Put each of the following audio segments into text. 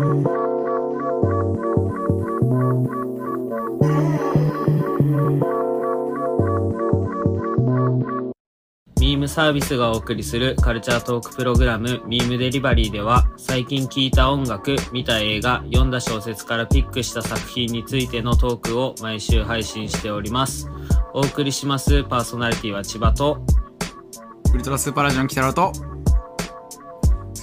ミームサービスがお送りするカルチャートークプログラムミームデリバリーでは最近聴いた音楽、見た映画、読んだ小説からピックした作品についてのトークを毎週配信しております。お送りします。パーソナリティは千葉と。ウルトラスーパーラジオン北野と。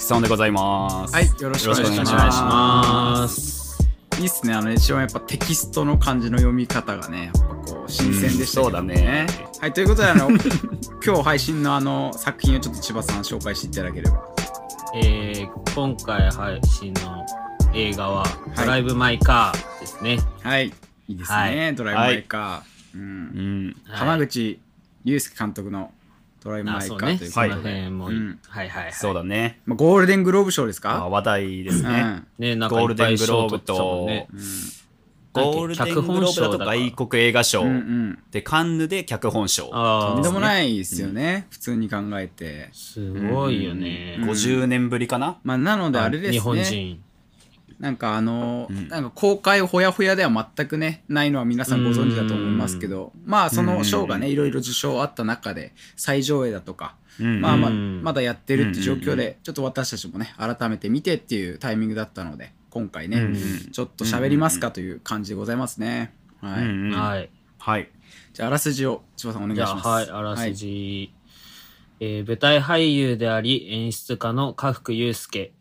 質問でございます。はいよろしくお願いします。お願いします。いいっすね。あの一番やっぱテキストの漢字の読み方がねやっぱこう新鮮でしたけどうんそうだね。はいということであの 今日配信のあの作品をちょっと千葉さん紹介していただければ。えー、今回配信の映画はドライブ・マイ・カーですね。はい。いいですね、はい。ドライブ・マイ・カー、うん。うん。はい浜口竜介監督のドライブ・マイ・カあそうね、ーということで、辺も、うん。はいはいはい。そうだね。まあ、ゴールデングローブ賞ですあか話題ですね。ね、なんかゴールデングローブ賞取ってたもんねと、うん。ゴールデングローブだと外国映画賞。うんうん。で、カンヌで脚本賞。ああとんでもないですよね、普通に考えて。すごいよね。うん。50年ぶりかな。まあなのであれですね。日本人。なんかあの、うん。なんか公開ほやほやでは全くねないのは皆さんご存知だと思いますけどまあその賞がねいろいろ受賞あった中で再上映だとか、うん。まあまあうん。まだやってるっていう状況うん。でちょっと私たちもね改めて見てっていうタイミングだったので今回ね、うん。ちょっと喋りますかという感じでございますね、はい、はい。はい。じゃああらすじを千葉さんお願いじゃあ、します。はい、あらすじ。えー舞台俳優であり演出家の家福祐介。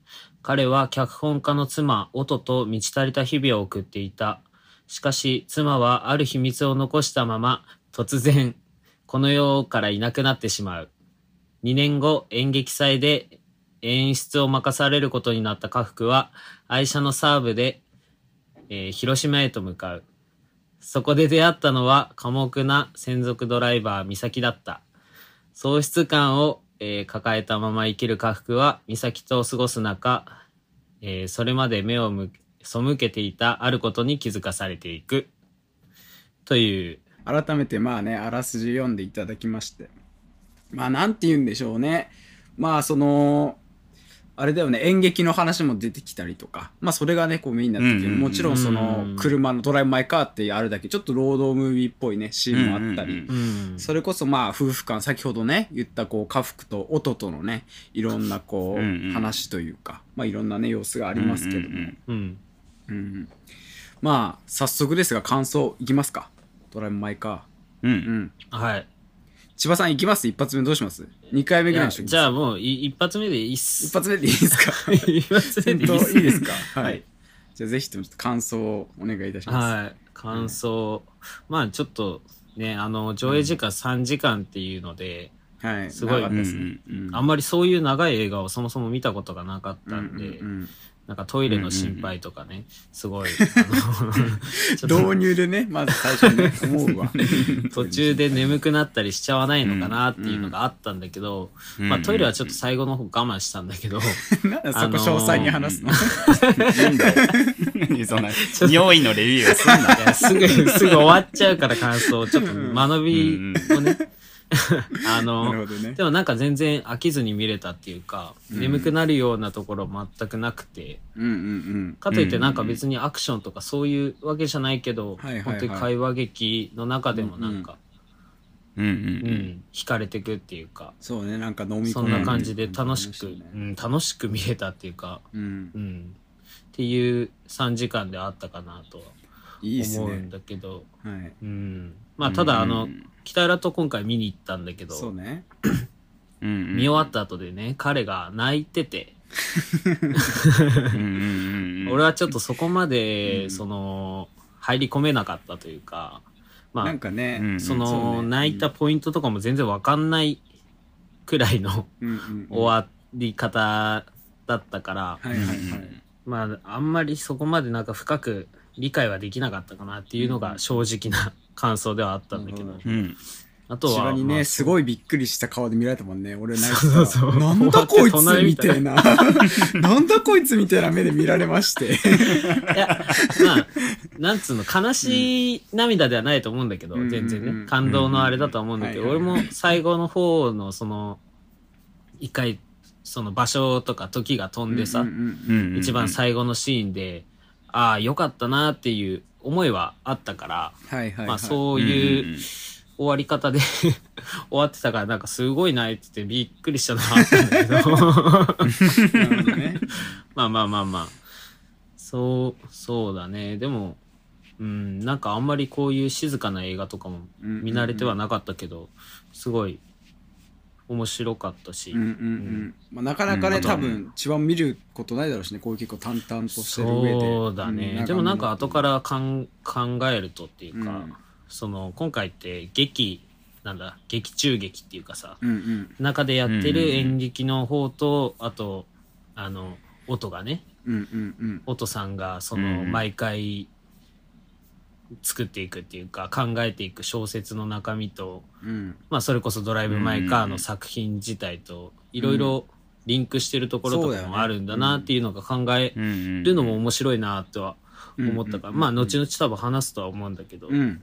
彼は脚本家の妻、音と満ち足りた日々を送っていた。しかし、妻はある秘密を残したまま、突然、この世からいなくなってしまう。2年後、演劇祭で演出を任されることになった家福は、愛車のサーブで、えー広島へと向かう。そこで出会ったのは寡黙な専属ドライバー美咲だった。喪失感を、えー抱えたまま生きる家福は美咲と過ごす中、えーそれまで目を向背けていたあることに気づかされていく。という、改めてまあねあらすじ読んでいただきまして。まあなんて言うんでしょうね。まあそのあれだよね演劇の話も出てきたりとかまあそれがねこうメインになってきて、うんうんうんもちろんそのうん車のドライブ・マイ・カーってあるだけちょっとロードムービーっぽいねシーンもあったり、うんうんうん。それこそまあ夫婦間先ほどね言ったこう家福と音とのねいろんなこううんうん話というかまあいろんなね様子がありますけども、うんうんうん。うんまあ早速ですが感想いきますか？ドライブ・マイ・カー。うん。う。うんんはい。千葉さん行きます？一発目どうします ?2 回目ぐらいにしとじゃあもうい一発目でいいっす。一発目でいいですか？一発目でいいっす。いいですか？ははいい。じゃあぜひともちょっと感想をお願いいたします。はい。感想。まあちょっとね、あの、上映時間3時間っていうので、はい。すごいですね。うんうんあんまりそういう長い映画をそもそも見たことがなかったんで、うんうんなんかトイレの心配とかね、すごい、導入でね、まず最初にね、思うわ。途中で眠くなったりしちゃわないのかなっていうのがあったんだけど、うんまあトイレはちょっと最後の方我慢したんだけど、なんでそこ詳細に話すの、そん。な、尿意のレビューをすんな。すぐ、すぐ終わっちゃうから感想、ちょっと間延びをね、あなのる ほ、どね。でもなんか全然飽きずに見れたっていうか、眠くなるようなところ全くなくて、うんうんうん。かといってなんか別にアクションとかそういうわけじゃないけど、本当に会話劇の中でもなんか、うんううんん惹かれてくっていうか、そうね、なんか飲み込そんな感じで楽しく、ねうん、楽しく見れたっていうか、うん。うん、っていう3時間であったかなとは思うんね。だけど、はい。うん、まあただあの、うん北浦と今回見に行ったんだけど、そうね。うんうん。見終わった後でね、彼が泣いてて、うんうんうん。俺はちょっとそこまで、うんその、入り込めなかったというか、まあなん、かね、うんその、ね泣いたポイントとかも全然わかんないくらいのうんうん。終わり方だったから、はいはいはい。まあ、あんまりそこまでなんか深く理解はできなかったかなっていうのが正直な感想ではあったんだけど、うんうん。あとは、まあすごいびっくりした顔で見られたもんね。俺泣いそうそうそう。なんだこいつ隣みたいな。なんだこいつみたいな目で見られまして。いや、まあ、なんつうの、悲しい涙ではないと思うんだけど、うん全然ね、感動のあれだとは思うんだけど、俺も最後の方の、その、一回、その場所とか時が飛んでさ、一番最後のシーンで、ああ、よかったなっていう思いはあったから、はいはいはい。まあそういう終わり方で 終わってたから、なんかすごいなってってびっくりしたのはあったんだけど、ね。まあまあまあまあ、そう、そうだね。でも、うん、なんかあんまりこういう静かな映画とかも見慣れてはなかったけど、すごい面白かったし、うんうんうん。まあなかなかね、うん。多分、一番見ることないだろうしね、こういう結構淡々としてる上で。そうだね、でもなんか後からかん考えるとっていうか、うん。その今回って劇なんだ劇中劇っていうかさうんうん。中でやってうんうんうん。る演劇の方と、あとあの音がねうんうんうん。音さんがそうんのうん。毎回作っていくっていうか考えていく小説の中身と、うん。まあ、それこそ「ドライブ・マイ・カー」の作品自体といろいろリンクしてるところとかもあるんだなっていうのが考えるるのも面白いなとは思ったから、うんまあ後々多分話すとは思うんだけど、うん。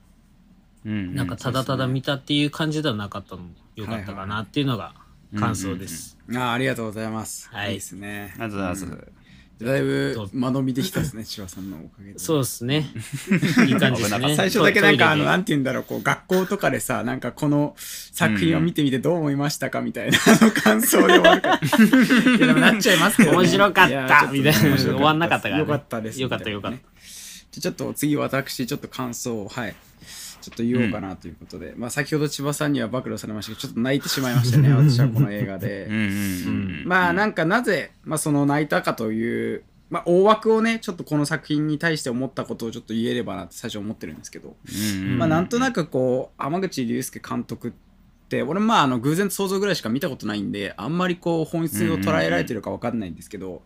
なんかただただ見たっていう感じではなかったのもよかったかなっていうのが感想です。あーありがとうございます。はい。いいですね。ありがとうございます。だいぶ間延びできたですね、千葉さんのおかげで。そうですね。いい感じですね。最初だけなんかあの、なんんて言うんだろう、こう、学校とかでさ、なんかこの作品を見てみてどう思いましたかみたいな、あの感想で終わるから。いやでもなっちゃいますけどね。面白かったみたいな終わんなかったからねよかったです。よかったよかじゃあちょっと次私、ちょっと感想を、はい。ちょっと言おうかなということで、まあ先ほど千葉さんには暴露されましたけど、ちょっと泣いてしまいましたね、私はこの映画で。うんうんうんまあなんかなぜ、まあ、その泣いたかという、まあ、大枠をねちょっとこの作品に対して思ったことをちょっと言えればなって最初思ってるんですけど、うんまあ、なんとなくこう濱口竜介監督って俺まああの偶然と想像ぐらいしか見たことないんであんまりこう本質を捉えられてるか分かんないんですけど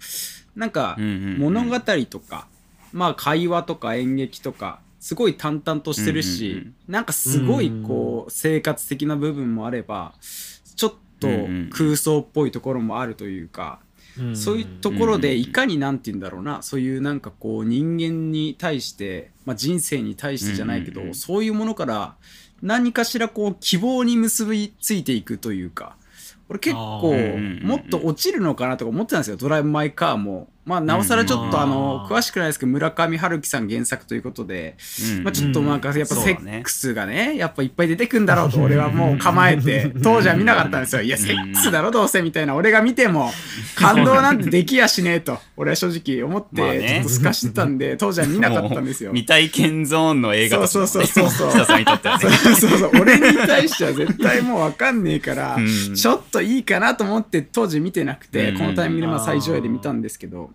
なんかうんうんうん。物語とかまあ会話とか演劇とかすごい淡々としてるし、うんうんなんかすごいこう生活的な部分もあればちょっと空想っぽいところもあるというか、そういうところでいかになんて言うんだろうなそういうなんかこう人間に対して、まあ、人生に対してじゃないけど、うんうんうん。そういうものから何かしらこう希望に結びついていくというか俺結構もっと落ちるのかなとか思ってたんですよ「ドライブ・マイ・カーも」まあなおさらちょっとあの詳しくないですけど村上春樹さん原作ということで、うん。まあ、ちょっとなんかやっぱセックスがねやっぱいっぱい出てくんだろうと俺はもう構えて当時は見なかったんですよ。いやセックスだろどうせみたいな俺が見ても感動なんてできやしねえと俺は正直思ってちょっと透かしてたんで 当時は見なかったんですよ。未体験ゾーンの映画だそうそうそうそうそう。そうそうそう俺に対しては絶対もう分かんねえから、うん。ちょっといいかなと思って当時見てなくて、うん。このタイミングでまあ最上映で見たんですけど、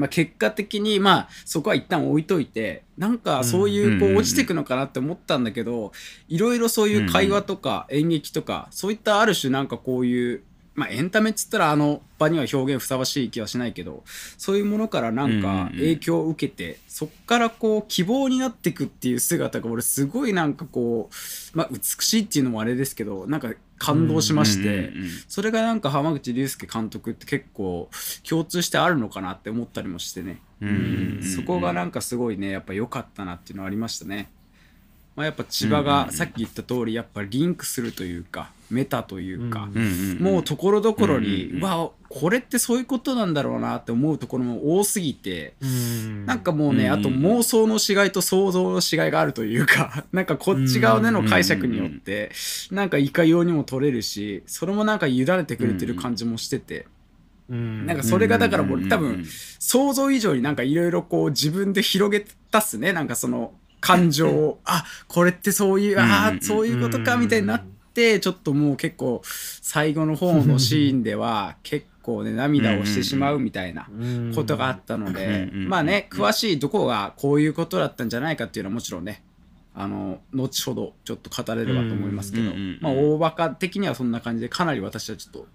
まあ、結果的にまあそこは一旦置いといてなんかそういうこう落ちていくのかなって思ったんだけどいろいろそういう会話とか演劇とかそういったある種なんかこういうまあエンタメっつったらあの場には表現ふさわしい気はしないけどそういうものからなんうんか影響を受けてそっからこう希望になっていくっていう姿が俺すごいなんかこうまあ美しいっていうのもあれですけどなんか感動しまして。それがなんか浜口竜介監督って結構共通してあるのかなって思ったりもしてね、うん。そこがなんかすごいねやっぱ良かったなっていうのはありましたね、まあ、やっぱ千葉がさっき言った通りやっぱリンクするというかメタというか、もうところどころに、うわこれってそういうことなんだろうなって思うところも多すぎて、なんかもうね、うんあと妄想の違いと想像の違いがあるというか、なんかこっち側での解釈によって、なんかいかようにも取れるし、それもなんか委ねてくれてる感じもしてて、うん。なんかそれがだから俺多分想像以上になんかいろいろこう自分で広げたっすね、なんかその感情を、あ、これってそういう、ああ、そういうことかみたいになって、ちょっともう結構最後の方のシーンでは結構ね、涙をしてしまうみたいな。ことがあったので、うんまあね、詳しいどこがこういうことだったんじゃないかっていうのはもちろんね、あの、後ほどちょっと語れればと思いますけどまあ大バカ的にはそんな感じで、かなり私はちょっと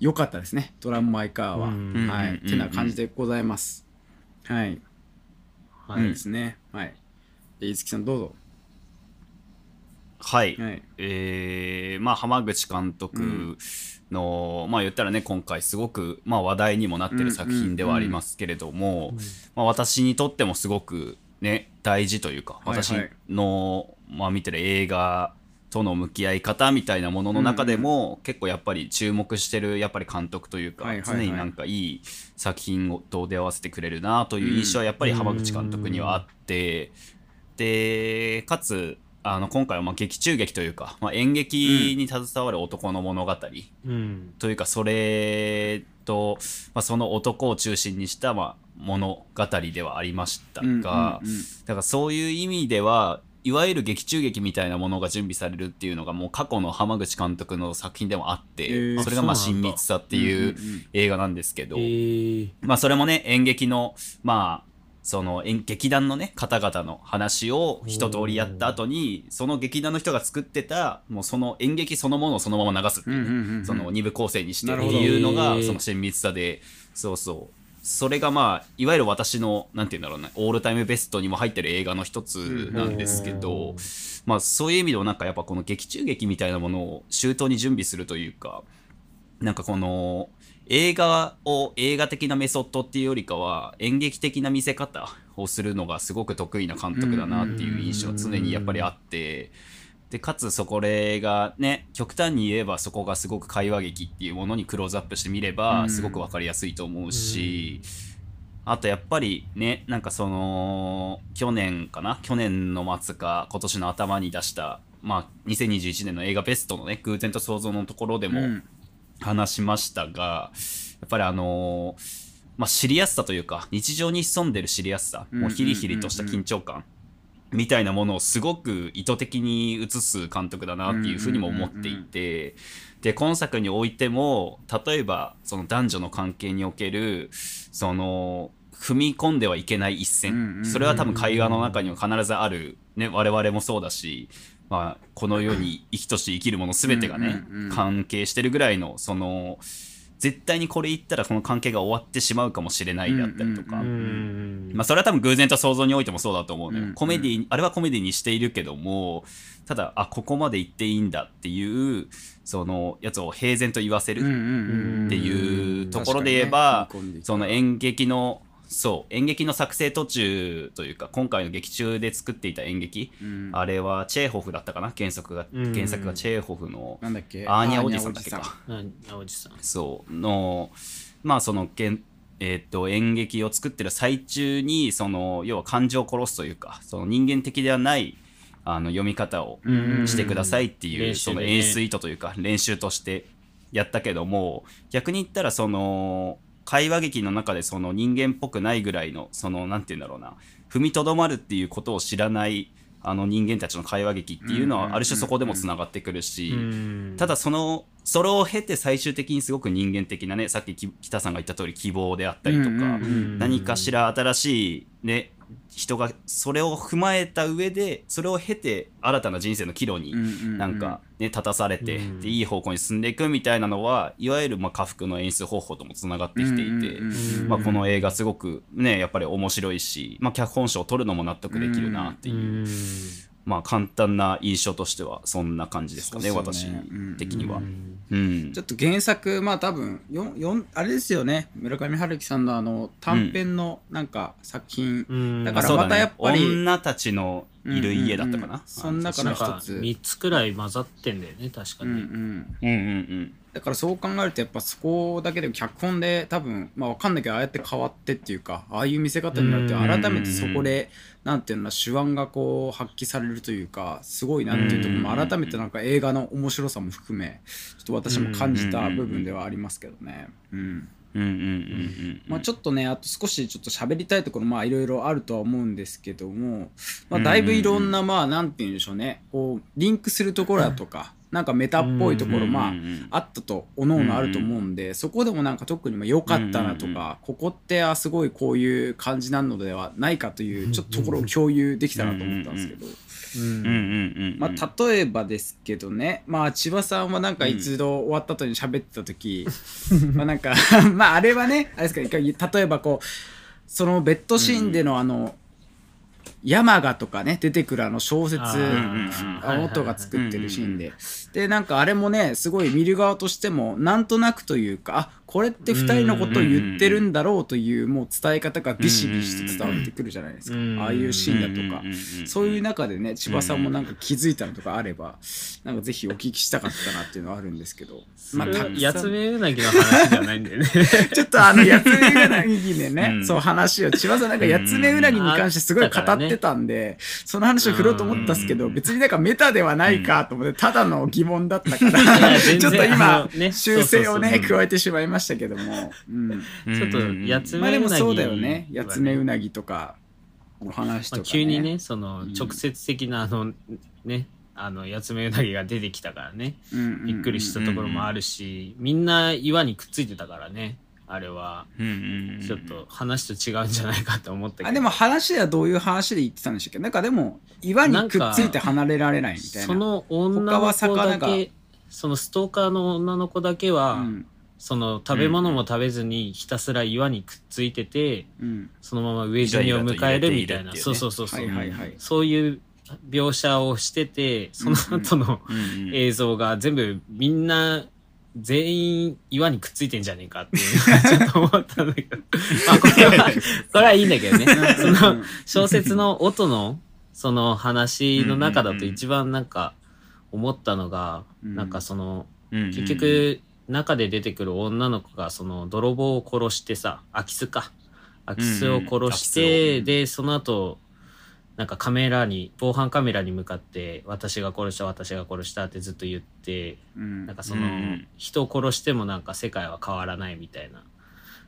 良かったですね、ドラムマイカーは。うんはい。うんってな感じでございます。はい。はいですね。はい。で、いつきさんどうぞ。はい、はい。えーまあ浜口監督の、まあ言ったらね今回すごく、まあ、話題にもなってる作品ではありますけれども、まあ、私にとってもすごくね大事というかはいはい。私の、まあ、見てる映画との向き合い方みたいなものの中でも、結構やっぱり注目してるやっぱり監督というか、はいはいはい。常になんかいい作品と出会わせてくれるなという印象はやっぱり浜口監督にはあって、でかつあの今回はまあ劇中劇というか、まあ、演劇に携わる男の物語、うん。というかそれと、まあ、その男を中心にしたまあ物語ではありましたが、うんうんうん。だからそういう意味ではいわゆる劇中劇みたいなものが準備されるっていうのがもう過去の浜口監督の作品でもあって、へー。それがまあ親密さっていう映画なんですけど、えー、まあそれもね演劇のまあその演劇団のね方々の話を一通りやった後にその劇団の人が作ってたもうその演劇そのものをそのまま流すっていうね、うんうんうんうん。その二部構成にしてっていうのがその親密さでそうそう。それがまあいわゆる私のなんて言うんだろうなオールタイムベストにも入ってる映画の一つなんですけど、うんまあそういう意味でもなんかやっぱこの劇中劇みたいなものを周到に準備するというかなんかこの映画を映画的なメソッドっていうよりかは演劇的な見せ方をするのがすごく得意な監督だなっていう印象は常にやっぱりあってでかつそこれがね極端に言えばそこがすごく会話劇っていうものにクローズアップしてみれうん。ばすごく分かりやすいと思うし。あとやっぱりねなんかその去年かな？去年の末か今年の頭に出したまあ2021年の映画ベストのね偶然と想像のところでもうん話しましたが、やっぱりあのーまあ知りやすさというか日常に潜んでる知りやすさ、うんもうヒリヒリとした緊張感みたいなものをすごく意図的に映す監督だなっていうふうにも思っていて、で今作においても例えばその男女の関係におけるその踏み込んではいけない一線、それは多分会話の中には必ずある、ね、我々もそうだし、まあ、この世に生きとして生きるもの全てがね、うんうんうん。関係してるぐらいのその絶対にこれ言ったらこの関係が終わってしまうかもしれないであったりとか、うんうん。まあ、それは多分偶然と想像においてもそうだと思うのよ、うんコメディあれはコメディにしているけどもただあここまで言っていいんだっていうそのやつを平然と言わせる、っていうところで言えば、その演劇のそう演劇の作成途中というか今回の劇中で作っていた演劇、うん。あれはチェーホフだったかな？原作が、うん。原作がチェーホフのなんだっけ？アーニャおじさんだっけアーニャおじさん。そうのまあそのけんえーっと演劇を作ってる最中にその要は感情を殺すというかその人間的ではないあの読み方をうん。してくださいっていう、その演出意図というか練習としてやったけども逆に言ったらその会話劇の中でその人間っぽくないぐらいのそのなんて言うんだろうな。踏みとどまるっていうことを知らないあの人間たちの会話劇っていうのはある種そこでもつながってくるし、うん。ただそのそれを経て最終的にすごく人間的なねさっきき北さんが言った通り希望であったりとか、何かしら新しいね人がそれを踏まえた上でそれを経て新たな人生の岐路になんか、ね、立たされて、うん。でいい方向に進んでいくみたいなのはいわゆるまあ家福の演出方法ともつながってきていて、まあ、この映画すごくねやっぱり面白いし、まあ、脚本賞を取るのも納得できるなっていう、うんまあ簡単な印象としてはそんな感じですかねね。うん。的には。うん。うん。ちょっと原作まあ多分よんよんあれですよね。村上春樹さんのあの短編のなんか作品、うん。だからそうだまたやっぱり女たちのいる家だったかな、うん。うん。うんそん。中のなんか一つ3つくらい混ざってんだよね、確かうんうに。ん。うんうんうんだからそう考えるとやっぱそこだけで脚本で多分まあわかんないけどああやって変わってっていうかああいう見せ方になってうん。改めてそこでなんていうの手腕がこう発揮されるというかすごいなっていうところもうん。改めてなんか映画の面白さも含めちょっと私も感じた部分ではありますけどね。うん。うんうんうんうんまあ、ちょっとねあと少しちょっと喋りたいところまあいろいろあるとは思うんですけども、まあ、だいぶいろんなまあなんて言うんでしょうね。こうリンクするところだとかなんかメタっぽいところまああったとおのおのあると思うんでそこでもなんか特にまあ良かったなとかここってあすごいこういう感じなのではないかというちょっとところを共有できたなと思ったんですけど。まあ、例えばですけどね、まあ、千葉さんはなんか一度終わった後に喋ってた時、まあなんか まああれはねあれですか例えばこうそのベッドシーンでのあの、山賀とかね出てくるあの小説音が作ってるシーンで。でなんかあれもねすごい見る側としてもなんとなくというかあこれって2人のことを言ってるんだろうというもう伝え方がビシビシと伝わってくるじゃないですか。うんああいうシーンだとか。うんそういう中でね千葉さんもなんか気づいたのとかあればなんかぜひお聞きしたかったなっていうのはあるんですけど。まあたくさん。やつめうなぎの話じゃないんだよね。ちょっとあの、やつめうなぎでね、うん。そう話を、千葉さんなんかやつめうなぎに関してすごい語ってたんで、その話を振ろうと思ったんですけど、うん。別になんかメタではないかと思って、ただの疑問だったか いら、ちょっとあ今修正をね、加えてしまいましたけども、うん。ちょっとやつまあでもめうなぎはね。そうだよね、やつめうなぎとか、の話とまあか、急にね、そのうん。直接的なあの、ね、あの、やつめうなぎが出てきたからね、びっくりしたところもあるし、みんな岩にくっついてたからね、あれは。ちょっと話と違うんじゃないかと思ったけど。あでも話ではどういう話で言ってたんでしたっけ？なんかでも岩にくっついて離れられないみたいな。その女の子だけ、そのストーカーの女の子だけは、うんその食べ物も食べずにひたすら岩にくっついてて、うんそのまま飢え死にを迎えるみたいな。ねそうそうそうそう、そういう描写をしてて、その後の 映像が全部みんな全員岩にくっついてんじゃねえかっていうのが ちょっと思ったんだけど。まあこれは、これはいいんだけどね。その小説の音のその話の中だと一番なんか思ったのが、うん。なんかその結局中で出てくる女の子がその泥棒を殺してさ空き巣か。空き巣を殺して、でその後なんかカメラに防犯カメラに向かって私が殺した私が殺したってずっと言ってうん。なんかその、うん。人を殺してもなんか世界は変わらないみたいな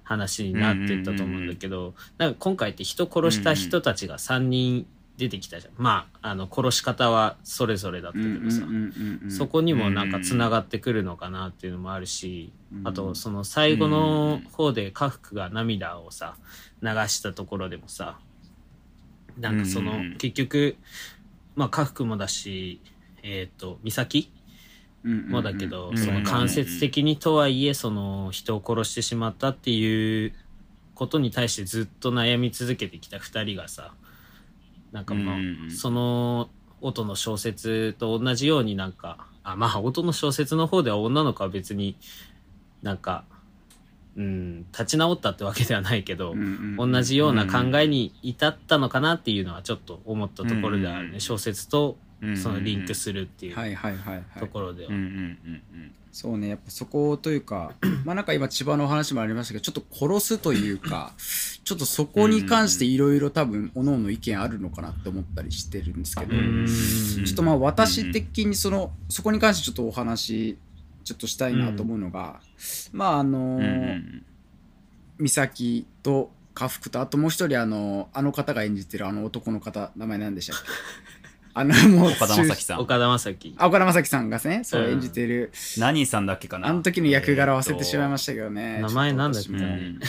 話になってったと思うんだけど、なんか今回って人殺した人たちが3人出てきたじゃん、まああの殺し方はそれぞれだったけどさ、そこにもなんかつながってくるのかなっていうのもあるし、うん。あとその最後の方で家福が涙をさ流したところでもさなんかそのうん結局まあ家福もだしえっ、と美咲もだけど、うんその間接的にとはいえその人を殺してしまったっていうことに対してずっと悩み続けてきた2人がさなんかまあ、うん。その音の小説と同じようになんかあまあ音の小説の方では女の子は別になんかうん立ち直ったってわけではないけど、同じような考えに至ったのかなっていうのはちょっと思ったところではあるね、うん小説とうんそのリンクするっていうところでは。うんうんうんそうねやっぱそこというか まあなんか今千葉のお話もありましたけどちょっと殺すというか ちょっとそこに関していろいろ多分各々意見あるのかなって思ったりしてるんですけど、うん。ちょっとまあ私的にそのそこに関してちょっとお話ちょっとしたいなと思うのが、まああのうんうん美咲と家福とあともう一人あのあの方が演じてるあの男の方名前何でしたっけ？あのもう岡田将生さん。岡田将生。あ岡田将生さんがねそううん。演じてる、何さんだっけかな？あの時の役柄忘れてしまいましたけどね、名前なんだっけ？うん。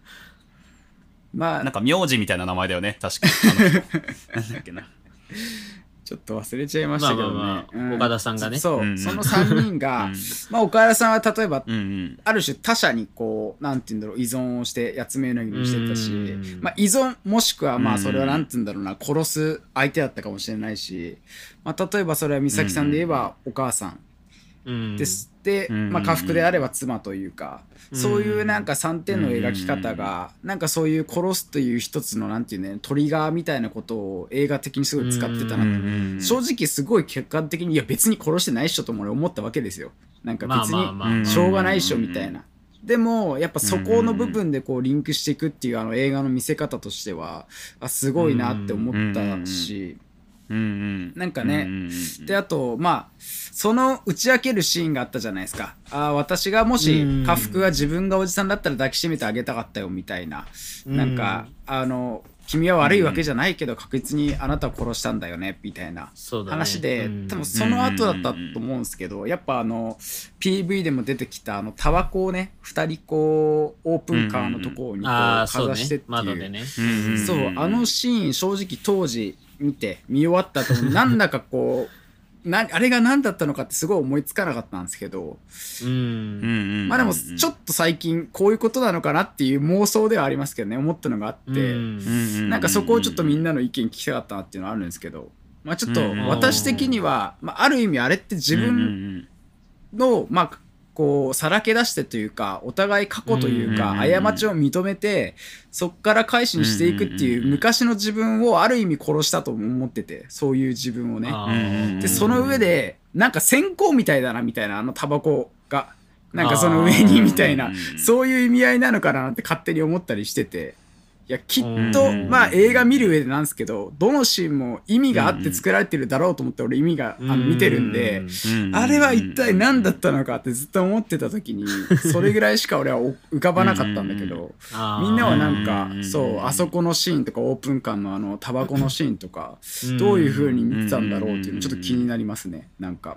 まあ。なんか名字みたいな名前だよね確か なんだっけなちょっと忘れちゃいましたけどね、まあまあまあうん。岡田さんがね。そう、うん。その3人が、うん。まあ岡田さんは例えばうんうん。ある種他者にこうなんて言うんだろう依存をしてやつめうなぎにしてたしうん、まあ、依存もしくはまあうん。それはなんて言うんだろうな殺す相手だったかもしれないし、まあ、例えばそれは美咲さんで言えばお母さんうんです、で、うん。まあ、家福であれば妻というか、うん。そういうなんか3点の描き方が、なんかそういう殺すという一つのなんていうねトリガーみたいなことを映画的にすごい使ってたなと。うん。正直すごい客観的にいや別に殺してないっしょとも俺思ったわけですよ。なんか別にしょうがないっしょみたいな。でもやっぱそこの部分でこうリンクしていくっていうあの映画の見せ方としてはあすごいなって思ったし。うんうんなんかね。うんうんであとまあその打ち明けるシーンがあったじゃないですか。あー私がもしうん。家福が自分がおじさんだったら抱きしめてあげたかったよみたいな。なんかあの君は悪いわけじゃないけど確実にあなたを殺したんだよねみたいな。そうだね。話で、うん。多分その後だったと思うんですけど、やっぱあの PV でも出てきたあのタバコをね2人こうオープンカーのところにこうかざしてっていう。そうあのシーン正直当時見て見終わった後 なんだかこうなあれが何だったのかってすごい思いつかなかったんですけど、う。うんん。まあでもちょっと最近こういうことなのかなっていう妄想ではありますけどね思ったのがあって、うんなんかそこをちょっとみんなの意見聞きたかったなっていうのはあるんですけど、まあちょっと私的には、まあある意味あれって自分の、まあこうさらけ出してというかお互い過去というか過ちを認めてそっから改心していくっていう昔の自分をある意味殺したと思っててそういう自分をね。でその上でなんか線香みたいだなみたいなあのタバコがなんかその上にみたいなうん。そういう意味合いなのかなって勝手に思ったりしてていやきっとうん。まあ映画見る上でなんですけどどのシーンも意味があって作られてるだろうと思って俺意味があの見てるんであれは一体何だったのかってずっと思ってた時にそれぐらいしか俺はお浮かばなかったんだけどみんなはなんかうん。そうあそこのシーンとかオープン感のあのタバコのシーンとかうん。どういう風に見てたんだろうっていうのちょっと気になりますね。なんか。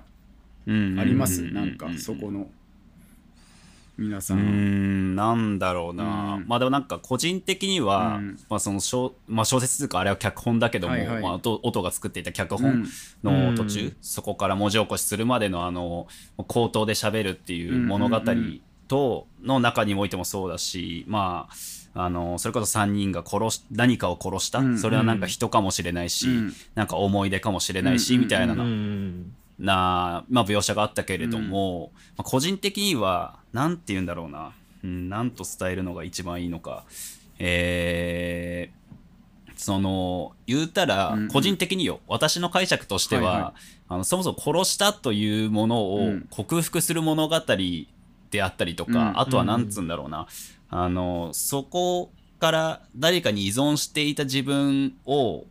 ああります？なんかそこの皆さうーんんなんだろうな、うん。まあでもなんか個人的には、うん。まあその小,、まあ、小説というかあれは脚本だけども、はいはい。まあ、音音が作っていた脚本うん。の途中、うん。そこから文字起こしするまでのあの口頭で喋るっていう物語うんうん。うんとの中においてもそうだしまああのそれこそ3人が殺し何かを殺した、うん。それはなんか人かもしれないし、うん。なんか思い出かもしれないし、うん。みたいなうのんな、まあ、描写があったけれども、まあ、個人的には何て言うんだろうな、うん、何と伝えるのが一番いいのか。えーその言うたらうんうん。個人的によ、私の解釈としては、はいはあのそもそも殺したというものをうん。克服する物語であったりとか、うん。あとは何つうんだろうな、あのそこから誰かに依存していた自分を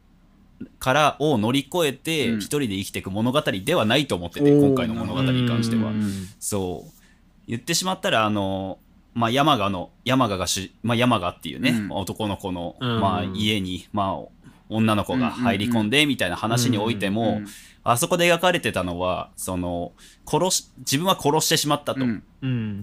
からを乗り越えてうん。一人で生きていく物語ではないと思ってて、今回の物語に関しては。うんそう。言ってしまったらあの、まあ、山賀の山賀がし、まあ、山賀っていうね、うん。男の子の、うん。まあ、家に、まあ、女の子が入り込んでみたいな話においても、うんあそこで描かれてたのはその殺し自分は殺してしまったと。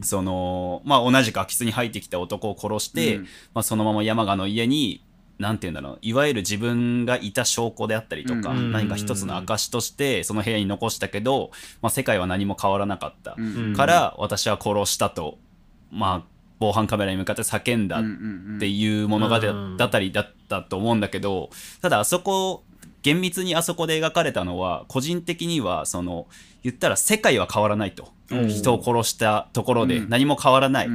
そのまあ、同じく空き巣に入ってきた男を殺して、うん。まあ、そのまま山賀の家になんて言うんだろう。いわゆる自分がいた証拠であったりとか、うん。何か一つの証としてその部屋に残したけど、まあ、世界は何も変わらなかった、から私は殺したと、まあ、防犯カメラに向かって叫んだっていう物語うん。だったりだったと思うんだけどただあそこ厳密にあそこで描かれたのは個人的にはその言ったら世界は変わらないと。うん。人を殺したところでうん。何も変わらない、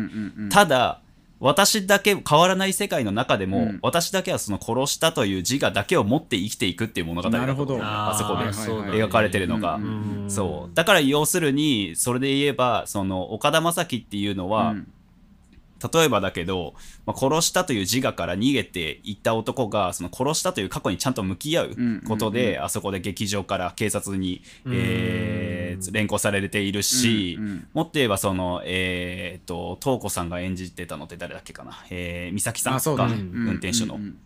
ただ私だけ変わらない世界の中でも、うん。私だけはその殺したという自我だけを持って生きていくっていう物語だとなるほど。あそこで。描かれてるのが、そう。だから要するにそれで言えばその岡田将生っていうのは、うん例えばだけど、まあ、殺したという自我から逃げていった男がその殺したという過去にちゃんと向き合うことで、うんうん。あそこで劇場から警察に、うん。えー連行されているし、うんうん。もっと言えばそのえー、と東子さんが演じてたのって誰だっけかな、えー、美咲さんあか、そうだね。運転手の。うんうん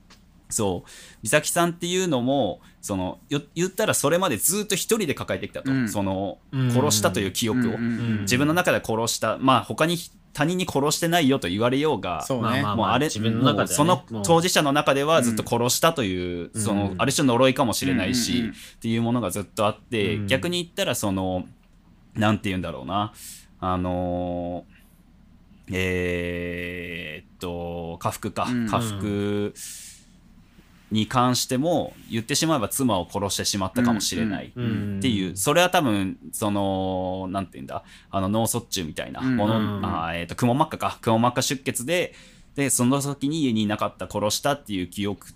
そう。美咲さんっていうのもそのよ言ったらそれまでずっと一人で抱えてきたと、うん。そのうん。殺したという記憶を、うんうんうん。自分の中で殺した。まあ他に他人に殺してないよと言われようがそうね。もうあれ自分の中ではね。その当事者の中ではずっと殺したという、うん。そのある種呪いかもしれないし、うんうんうん。っていうものがずっとあって、うん。逆に言ったらそのなんて言うんだろうな。あのーえーっと家福か、うん。家福に関しても言ってしまえば妻を殺してしまったかもしれない。うんっていう。それは多分そのなんて言うんだ？あの脳卒中みたいなもの、うんあーえー、とくも膜下か。くも膜下出血ででその時に家にいなかった殺したっていう記憶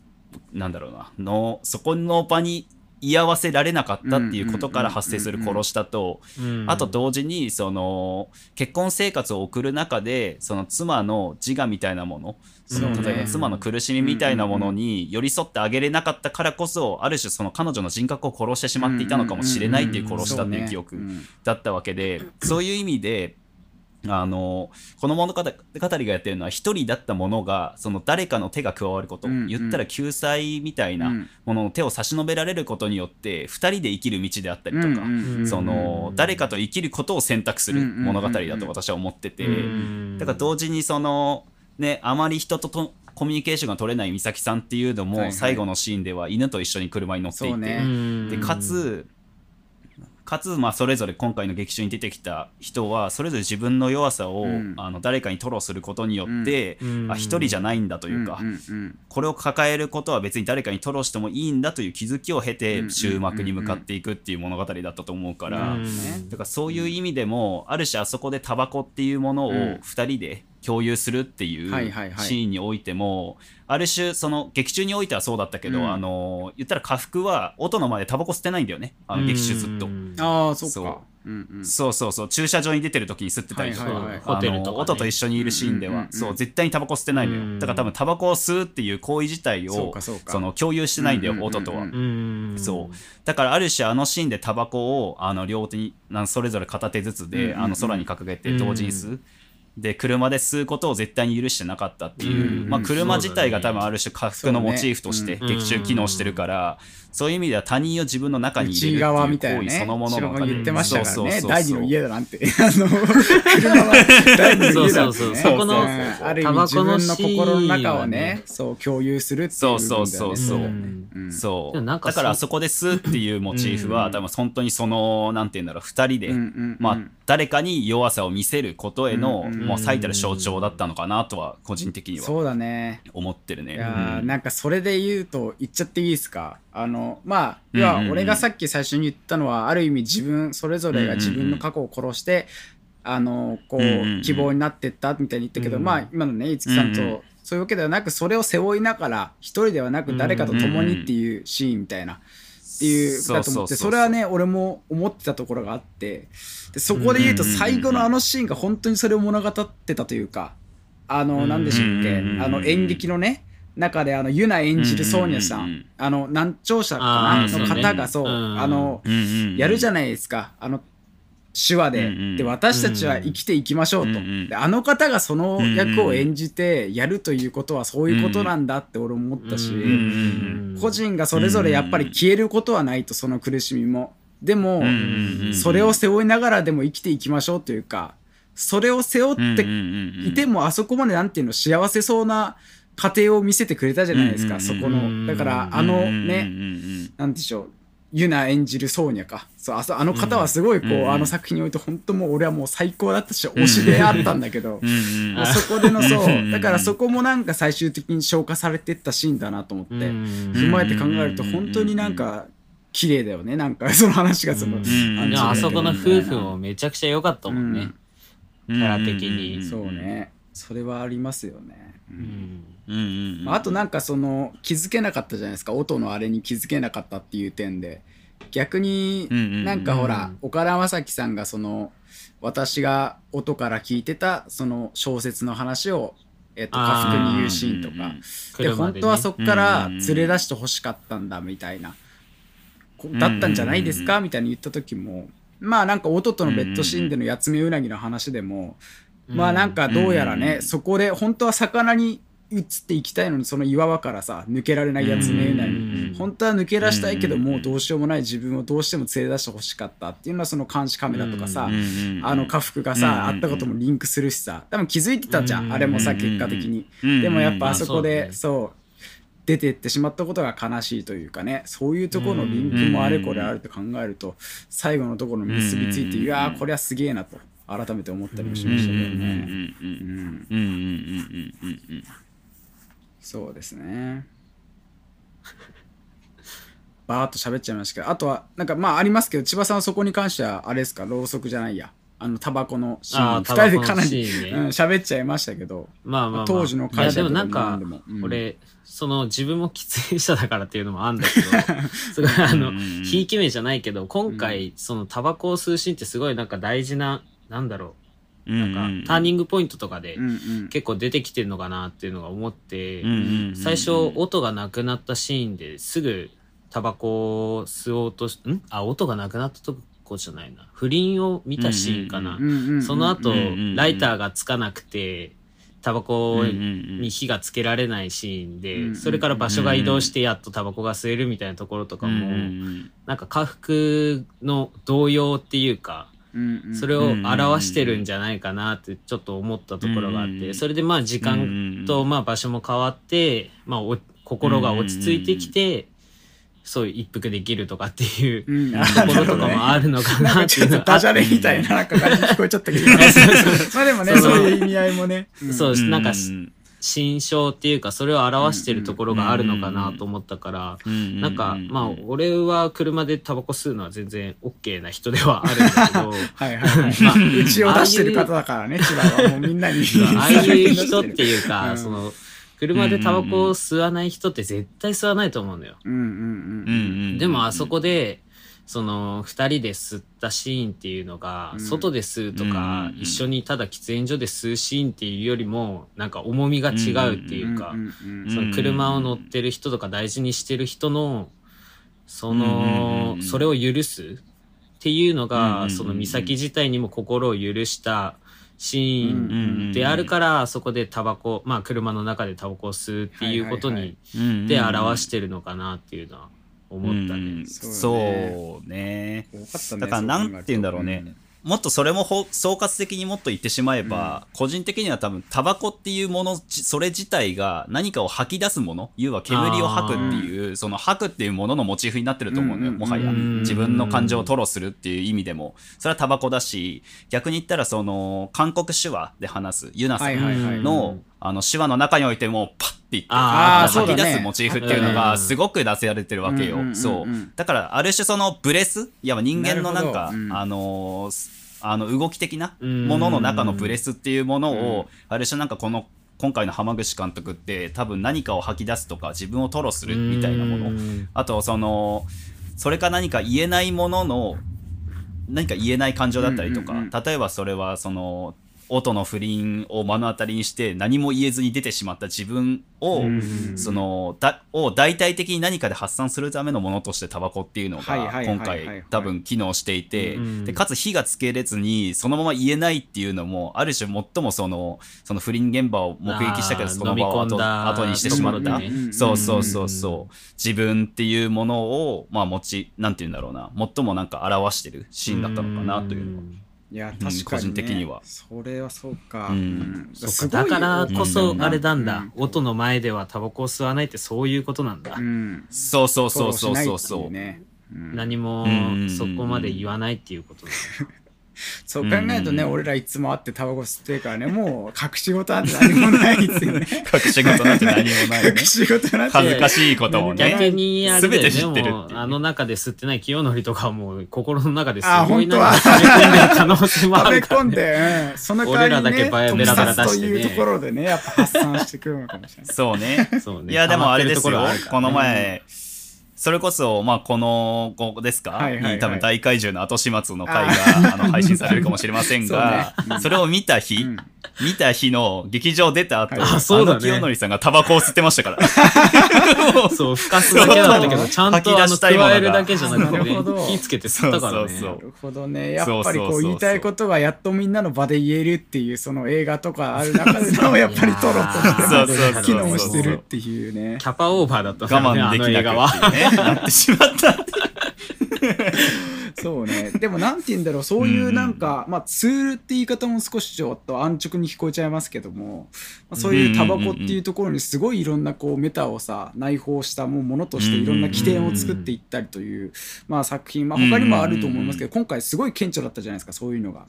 なんだろうな。のそこの場に居合わせられなかったっていうことから発生する殺したと、うんあと同時にその結婚生活を送る中でその妻の自我みたいなものその例えば妻の苦しみみたいなものに寄り添ってあげれなかったからこそある種その彼女の人格を殺してしまっていたのかもしれないっていう殺したっていう記憶だったわけでそういう意味であのこの物語語がやってるのは一人だったものがその誰かの手が加わること、うんうん。言ったら救済みたいなうん。ものの手を差し伸べられることによって二人で生きる道であったりとか、その誰かと生きることを選択する物語だと私は思ってて、うんだから同時にそのねあまり人ととコミュニケーションが取れない美咲さんっていうのもはいはい。最後のシーンでは犬と一緒に車に乗っていて、そうね。うんでかつかつ、まあ、それぞれ今回の劇中に出てきた人はそれぞれ自分の弱さを、うん。あの誰かに吐露することによって、うん。あ一人じゃないんだというか、うんうんこれを抱えることは別に誰かに吐露してもいいんだという気づきを経うんて終幕に向かっていくっていう物語だったと思うから、うんだからそういう意味でもある種あそこでタバコっていうものをうん。2人で共有するっていうシーンにおいてもある種その劇中においてはそうだったけど、うん。あの言ったら家福は音の前でタバコ吸ってないんだよね。あの劇中ずっと。うんああそうか。う。んうん。そうそうそう。駐車場に出てる時に吸ってたりとか、はいはいホテルとかね。の音と一緒にいるシーンでは、うんうんうんそう絶対にタバコ吸ってないのよ、うんだから多分タバコを吸うっていう行為自体をかその共有してないんだよ、うんうんうんうん。音とは、うんそう。だからある種あのシーンでタバコをあの両手にそれぞれ片手ずつで、うんうんうん。あの空に掲げて同時に吸う、で車で吸うことを絶対に許してなかったっていう、うん。まあ、車自体が多分ある種家福のモチーフとして劇中機能してるから、そういう意味では他人を自分の中に入れるっていう行為みたいなねそのものの後ろが言ってましたからねそうそうそうそう。第二の家だなんて。あの車は第二の家だってね。そうそうそうそこのうんある意味タバ自分の心の中をはねね。そう共有するっていうそうそうそうそう。そう。だからあそこで吸うっていうモチーフは、うん。多分本当にそのなんて言うんだろう2人で、うんうんうん。まあ、誰かに弱さを見せることへの、うんうんもう最たる象徴だったのかなとは個人的には。そうだね。思ってるね。いやーうん。なんかそれで言うと言っちゃっていいですか？あのまあうん要は俺がさっき最初に言ったのはある意味自分それぞれが自分の過去を殺してあのこう希望になってったみたいに言ったけどうんまあ今のね五木さんとそういうわけではなくそれを背負いながら一人ではなく誰かと共にっていうシーンみたいなっていうだと思ってそれはね俺も思ってたところがあってでそこで言うと最後のあのシーンが本当にそれを物語ってたというかあの何でしたっけ？うんあの演劇のね中であのユナ演じるソーニャさうんあの難聴者かあなの方がそううんあのやるじゃないですか。あの手話でうんうん。で私たちは生きていきましょうと。うんうんであの方がその役を演じてやるということはそういうことなんだって俺思ったしうん個人がそれぞれやっぱり消えることはないとその苦しみも。でもうんうんうんそれを背負いながらでも生きていきましょうというかそれを背負っていてもあそこまでなんていうの幸せそうな家庭を見せてくれたじゃないですうんうんうんかそこの。だからあのねなんでしょうユナ演じるソーニャか。そうあそあの方はすごいこう、うんあの作品において本当もう俺はもう最高だったし推しであったんだけど、うんそこでのそうんうだからそこもなんか最終的に消化されてったシーンだなと思って、踏まえて考えると本当になんか綺麗だよね。なんかその話がその、あそこの夫婦もめちゃくちゃ良かったもんね。キャラ的に。そうねそれはありますよね、ううん。んうんうんうん。まあ、あとなんかその気づけなかったじゃないですか。音のあれに気づけなかったっていう点で。逆にうんうんうんなんかほら、うん。岡田将生さんがその私が音から聞いてたその小説の話を、えっと家福に言うシーンとか、で車でね。本当はそっから連れ出してほしかったんだみたいな、こだったんじゃないですか？みたいに言った時もまあなんか音とのベッドシーンでの八つ目うなぎの話でも、まあなんかどうやらね、うん。そこで本当は魚に移っていきたいのにその岩場からさ抜けられないやつ目うなぎ、うん。本当は抜け出したいけどうん。もうどうしようもない自分をどうしても連れ出してほしかったっていうのはその監視カメラとかさ、うんあの家福がうんさ、あったこともリンクするしさ。多分気づいてたじゃん、うんあれもさ結果的に、うんでもやっぱあそこで、まあそう出てってしまったことが悲しいというかねそういうところのリンクもあれこれあると考えると最後のところの結びついてうんいやーこれはすげえなと改めて思ったりもしましたけどね、そうですねバーッと喋っちゃいましたけどあとはなん。かまあありますけど千葉さん。はそこに関してはあれですかろうそくじゃないやあのタバコのシーンあー2人でかなり、ねうん。喋っちゃいましたけどまあまあ、まあ、当時の会社とかもなん。かうん。俺その自分も喫煙者だからっていうのもあるん。だけどすごいあのひいき目じゃないけど今回そのタバコを吸うシーンってすごいなん。か大事ななんだろう。なんかターニングポイントとかで結構出てきてるのかなっていうのが思って最初音がなくなったシーンですぐタバコを吸おうとしん？あ音がなくなったとこじゃないな。不倫を見たシーンかな、その後、ライターがつかなくてタバコに火がつけられないシーンで、うんうんそれから場所が移動してやっとタバコが吸えるみたいなところとかも、なんか家福の動揺っていうか、それを表してるんじゃないかなってちょっと思ったところがあって、うんそれでまあ時間とまあ場所も変わって、まあお心が落ち着いてきて、そういう一服できるとかっていううん。ところとかもあるのかなってちょっいうのがとダジャレみたいななんか感じ聞こえちゃったけど。まあでもねそういう意味合いもね、うんそうなんかうん心象っていうかそれを表してるところがあるのかなと思ったからうんなんかうんまあ俺は車でタバコ吸うのは全然 OK な人ではあるんだけど はいはいはい。まあ、うちを出してる方だからね、千葉はもうみんなに。ああいう人っていうか、うんその車でタバコを吸わない人って絶対吸わないと思うのよ。うんうんうんうんでもあそこでその二人で吸ったシーンっていうのが、うん。外で吸うとか、うん一緒にただ喫煙所で吸うシーンっていうよりもなんか重みが違うっていうか、その車を乗ってる人とか大事にしてる人のその、うんそれを許すっていうのが、うんその岬自体にも心を許したシーンであるから、あそこでタバコまあ車の中でタバコを吸うっていうことにで表してるのかなっていうのは思ったね。うん。そうそうねだからなんて言うんだろうね、もっとそれもほ総括的にもっと言ってしまえば、個人的には多分タバコっていうものじそれ自体が何かを吐き出すもの要は煙を吐くっていうその吐くっていうもののモチーフになってると思うのよ、うん。もはや。うん。自分の感情を吐露するっていう意味でも。それはタバコだし逆に言ったらその韓国手話で話すユナさんの,、あの手話の中においてもパッて言ってあ吐き出すモチーフっていうのがすごく出せられてるわけよ、そう。だからある種そのブレスいや人間のなんかあのーあの動き的なものの中のブレスっていうものをある種なんかこの今回の浜口監督って多分何かを吐き出すとか自分を吐露するみたいなもの。うん。あとそのそれか何か言えないものの何か言えない感情だったりとか、例えばそれはその音の不倫を目の当たりにして何も言えずに出てしまった自分を、うんそのだを大体的に何かで発散するためのものとしてタバコっていうのが今はい回多分機能していて、うんでかつ火がつけれずにそのまま言えないっていうのもある種最もそのその不倫現場を目撃したけどその場を後後にしてしまった、ねそうそうそうそう。自分っていうものをまあ持ちなんて言うんだろうな。最もなんか表してるシーンだったのかなというのは。いや、ん確かに、ね。個人的には。それはそうか。うん。そかだからこそあれなんだ、うん。音の前ではタバコを吸わないってそういうことなんだ、うん。そうそうそうそうそうそう。ね。うん。何もうん。そこまで言わないっていうことだ、そう考えるとね、俺らいつも会ってタバコ吸ってるからね、もう隠し事なんて何もないですよね。隠し事なんて何もないね隠。し事なんて。恥ずかしいことをね。逆にあれだよ全て知ってるあの中で吸ってない清則とかはもう心の中ですあごい本当はなんか溜め込んでる可能性もあ食べるから、ね、込んで、うん、その代わりに、ね、俺らだけバベラベラ出してというところでね、やっぱ発散してくるのかもしれない。そうね。そうねいや、でもあれですよ。ここのろはある前、それこそ、まあ、この、ここですか、はいはいはい。に多分大怪獣の後始末の回があの配信されるかもしれませんが、そうね。うん。それを見た日、うん見た日の劇場出た後、はいあそうだねの清則さんがタバコを吸ってましたから。そう、吹かすだけだったけど、ちゃん吐きとあの、出したいものが加えるだけじゃなくてね、火つけて吸ったからね。なるほどね。やっぱりこう言いたいことがやっとみんなの場で言えるっていうその映画とかある中でのやっぱりトロとして機能してるっていうね。キャパオーバーだったね、我慢でき。なくっていうね、なってしまった。そうね。でもなんて言うんだろう、そういうなんか、まあツールって言い方も少しちょっと安直に聞こえちゃいますけども、まあ、そういうタバコっていうところにすごいいろんなこうメタをさ、内包したもうものとしていろんな起点を作っていったりという、まあ作品、まあ他にもあると思いますけど、今回すごい顕著だったじゃないですか、そういうのが。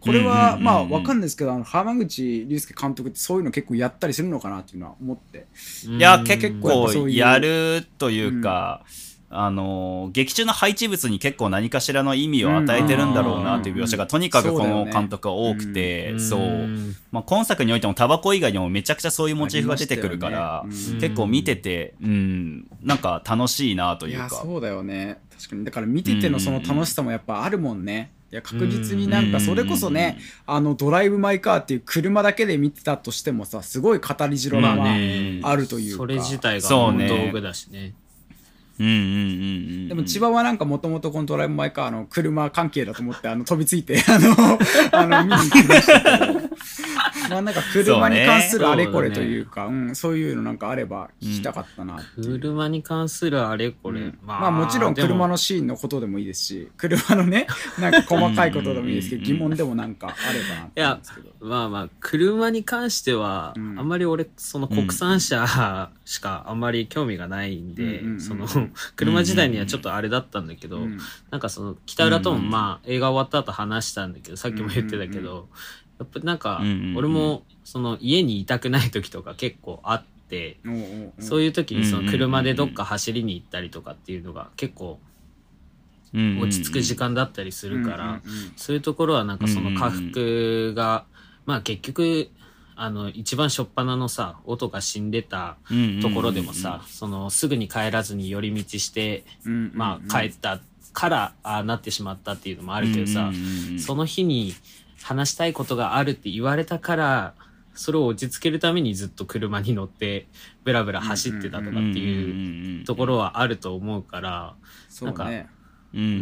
これは、まあわかんないですけど、あの浜口竜介監督ってそういうの結構やったりするのかなっていうのは思って。うんいや、うん結構やるというか、あの、劇中の配置物に結構何かしらの意味を与えてるんだろうなという描写が、とにかくこの監督は多くて、そう,、ん。まあ、今作においてもタバコ以外にもめちゃくちゃそういうモチーフが出てくるから、ね。結構見てて、うん、なんか楽しいなというか。そうだよね。確かに。だから見ててのその楽しさもやっぱあるもんね。いや確実になんかそれこそねあのドライブ・マイ・カーっていう車だけで見てたとしてもさすごい語り城がまあまあね。あるというか。それ自体がそうね。道具だしね。でも千葉はなんかもともとこのドライブ・マイ・カーの車関係だと思ってあの飛びついてあのあの見に行きましたけど。まあなんか車に関するそうね。あれこれというか、うん、そういうのなんかあれば聞きたかったなう。車に関するあれこれ。うん。まあもちろん車のシーンのことでもいいですし、車のね、なんか細かいことでもいいですけど、うんうんうん疑問でもなんかあればなって思うんですけど。まあまあ、車に関しては、うん。あんまり俺、その国産車しかあんまり興味がないんで、うんうんうんその、車自体にはちょっとあれだったんだけど、うんなんかその、北浦ともうんうんまあ、映画終わった後話したんだけど、さっきも言ってたけど、うんやっぱなんか俺も、その、家にいたくない時とか結構あって、そういう時にその車でどっか走りに行ったりとかっていうのが結構落ち着く時間だったりするから、そういうところはなんかその下腹が、まあ結局、あの、一番初っ端のさ、音が死んでたところでもさ、そのすぐに帰らずに寄り道して、まあ帰ったから、ああなってしまったっていうのもあるけどさ、その日に話したいことがあるって言われたから、それを落ち着けるためにずっと車に乗って、ブラブラ走ってたとかっていうところはあると思うから、そうね。うんうんう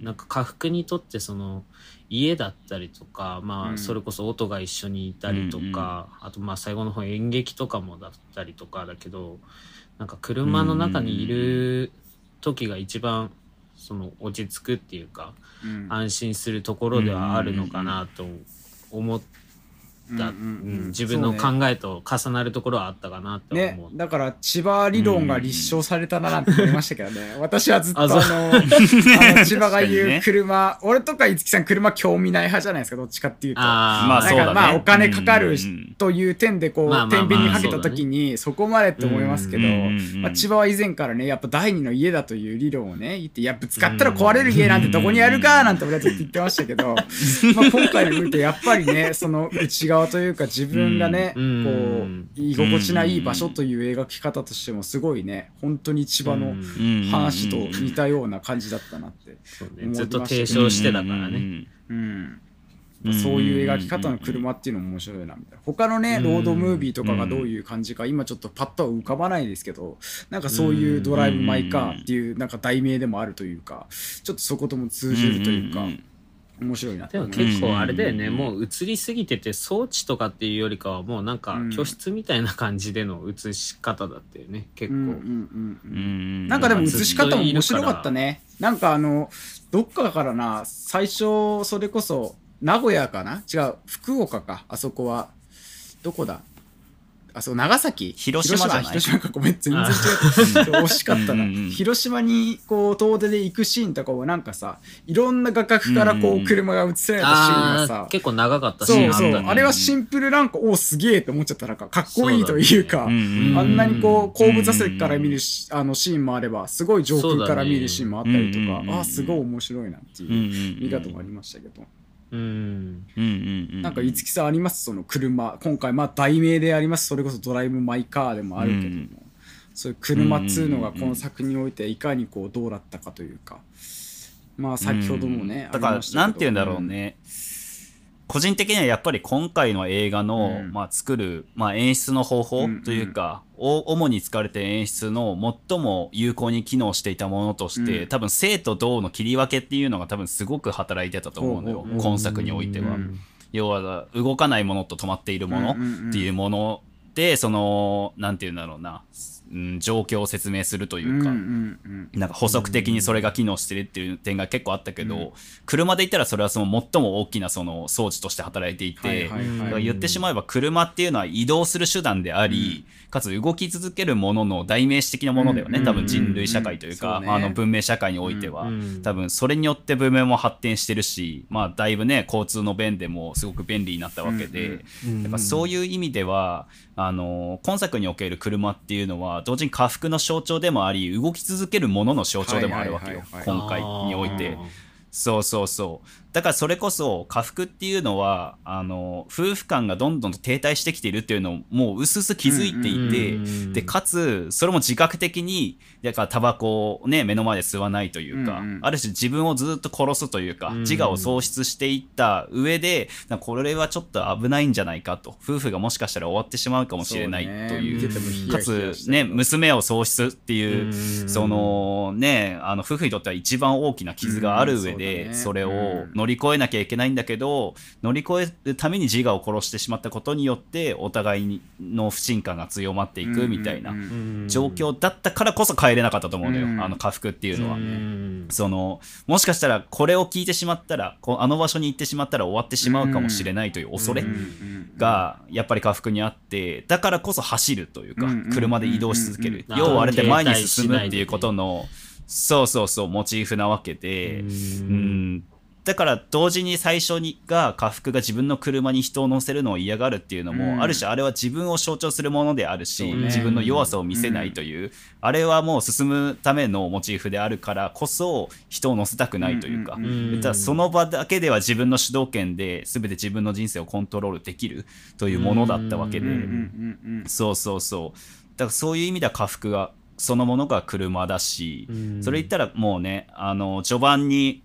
んなんか家福にとってその家だったりとか、まあそれこそ音が一緒にいたりとか、あとまあ最後の方演劇とかもだったりとかだけど、なんか車の中にいる時が一番その落ち着くっていうか、うん。安心するところではあるのかなと思った、うんうんうん。うん。自分の考えと重なるところはあったかなってね思う。、だから千葉理論が立証されたななんて思いましたけどね。私はずっとあの、あの 千葉が言うね。車、俺とか五木さん車興味ない派じゃないですか、どっちかっていうと。あーまあそうだね。なんかまあお金かかるうんうんという点でこう、まあまあまあ天秤にかけた時にそこまでって思いますけど、うんうんうんまあ、千葉は以前からねやっぱ第二の家だという理論をね言っていやぶつかったら壊れる家なんてどこにあるかなんて俺はずっと言ってましたけど、まあ、今回の見てやっぱりねその内側というか自分がね、うんこうん。う居心地ないい場所という描き方としてもすごいね本当に千葉のうん。話と似たような感じだったなって。思いましたずっと提唱してたからね。うん。そういう描き方の車っていうのも面白いなみたいな。他のねうん。ロードムービーとかがどういう感じか今ちょっとパッとは浮かばないですけどなんかそういう「ドライブ・マイ・カー」っていうなんか題名でもあるというかちょっとそことも通じるというか面白いな。ってでも結構あれだよね、うんもう映りすぎてて装置とかっていうよりかはもうなんかうん。居室みたいな感じでの映し方だったよね。結構、たうんうんうん。うんななんかでも映し方も面白かったね。なんかあの、どっかからな、最初、それこそ、名古屋かな？違う、福岡か、あそこは。どこだ？あ、そう、長崎？広島じゃない？広島？か、ごめん、全然違う。惜しかったな。うんうんうん。広島に、こう、遠出で行くシーンとかをなんかさ、いろんな画角からこう、車が映せられたシーンがあさー、結構長かったシそうそう、ーンあれはシンプルなんか、おすげえと思っちゃった。なんか、かっこいいというか、うんうんあんなにこう後部座席から見るるしあのシーンもあればすごい上空から見るシーンもあったりとか、ああすごい面白いなっていう見方もありましたけど、うんなんか五木さんあります？その車。今回まあ題名であります。それこそドライブ・マイ・カーでもあるけども、うん。そういう車っつうのがこの作品においていかにこうどうだったかというか。まあ先ほどもね、だからありましたけど。なんて言うんだろうね、個人的にはやっぱり今回の映画の、うん。まあ、作る、まあ、演出の方法というか、お主に使われてる演出の最も有効に機能していたものとして、うん。多分生と動の切り分けっていうのが多分すごく働いてたと思うのよ、ほうほうほう今作においては。うん要は動かないものと止まっているものっていうもので、そのなんて言うんだろうな、うん、状況を説明するというか、うんうんうん。なんか補足的にそれが機能してるっていう点が結構あったけど、車で言ったらそれはその最も大きなその装置として働いていて、言ってしまえば車っていうのは移動する手段であり、かつ動き続けるものの代名詞的なものだよね、うん多分人類社会というか、あの文明社会においては、うん多分それによって文明も発展してるし、まあだいぶね交通の便でもすごく便利になったわけで、うん。やっぱそういう意味ではあの今作における車っていうのは同時に下腹の象徴でもあり動き続けるものの象徴でもあるわけよ、はいはいはい今回において。そうそうそうだからそれこそ下腹っていうのはあの夫婦間がどんどんと停滞してきているっていうのをもう薄々気づいていて、うんでかつそれも自覚的にだからタバコをね目の前で吸わないというか、うんうん。ある種自分をずっと殺すというか、うん。自我を喪失していった上でこれはちょっと危ないんじゃないかと夫婦がもしかしたら終わってしまうかもしれないというねかつね娘を喪失っていううん。そのねあの夫婦にとっては一番大きな傷がある上うん。でそれをうん乗り越えなきゃいけないんだけど乗り越えるために自我を殺してしまったことによってお互いの不信感が強まっていくみたいな状況だったからこそ帰れなかったと思うのよ、うん。あの家福っていうのは。うん。そのもしかしたらこれを聞いてしまったらこうあの場所に行ってしまったら終わってしまうかもしれないという恐れがやっぱり家福にあってだからこそ走るというかうん車で移動し続ける。うん要はあれって前に進むっていうことのそうそうそうモチーフなわけでううんんだから同時に最初にが家福が自分の車に人を乗せるのを嫌がるっていうのも、うん。ある種あれは自分を象徴するものであるし、ね。自分の弱さを見せないという、あれはもう進むためのモチーフであるからこそ人を乗せたくないというか、うんうん言ったらその場だけでは自分の主導権で全て自分の人生をコントロールできるというものだったわけで、うんうんうん。そうそうそう。だからそういう意味では家福がそのものが車だし、うん。それ言ったらもうねあの序盤に